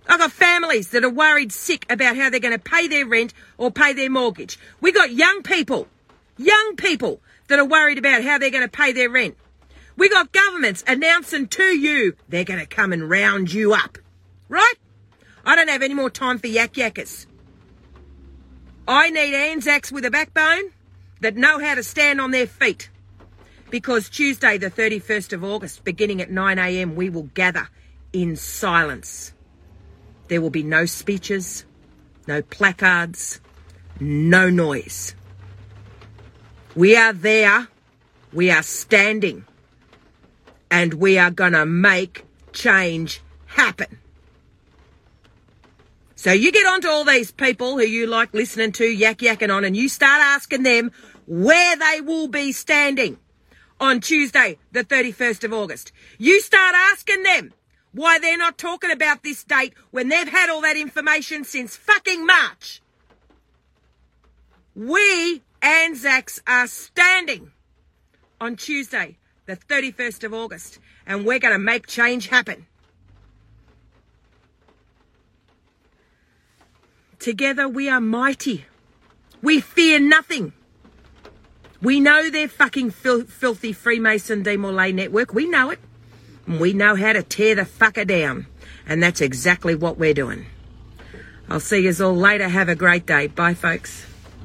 I've got families that are worried sick about how they're going to pay their rent or pay their mortgage. We got young people, young people that are worried about how they're going to pay their rent. We got governments announcing to you they're going to come and round you up. Right? I don't have any more time for yak yackers. I need Anzacs with a backbone that know how to stand on their feet. Because Tuesday, the 31st of August, beginning at 9am, we will gather in silence. There will be no speeches, no placards, no noise. We are there. We are standing and we are going to make change happen. So you get onto all these people who you like listening to, yak yakking on, and you start asking them where they will be standing on Tuesday, the 31st of August. You start asking them why they're not talking about this date when they've had all that information since fucking March. We Anzacs are standing on Tuesday, the 31st of August, and we're going to make change happen. Together we are mighty. We fear nothing. We know their fucking fil- filthy Freemason Demolay network. We know it. And we know how to tear the fucker down. And that's exactly what we're doing. I'll see you all later. Have a great day. Bye, folks.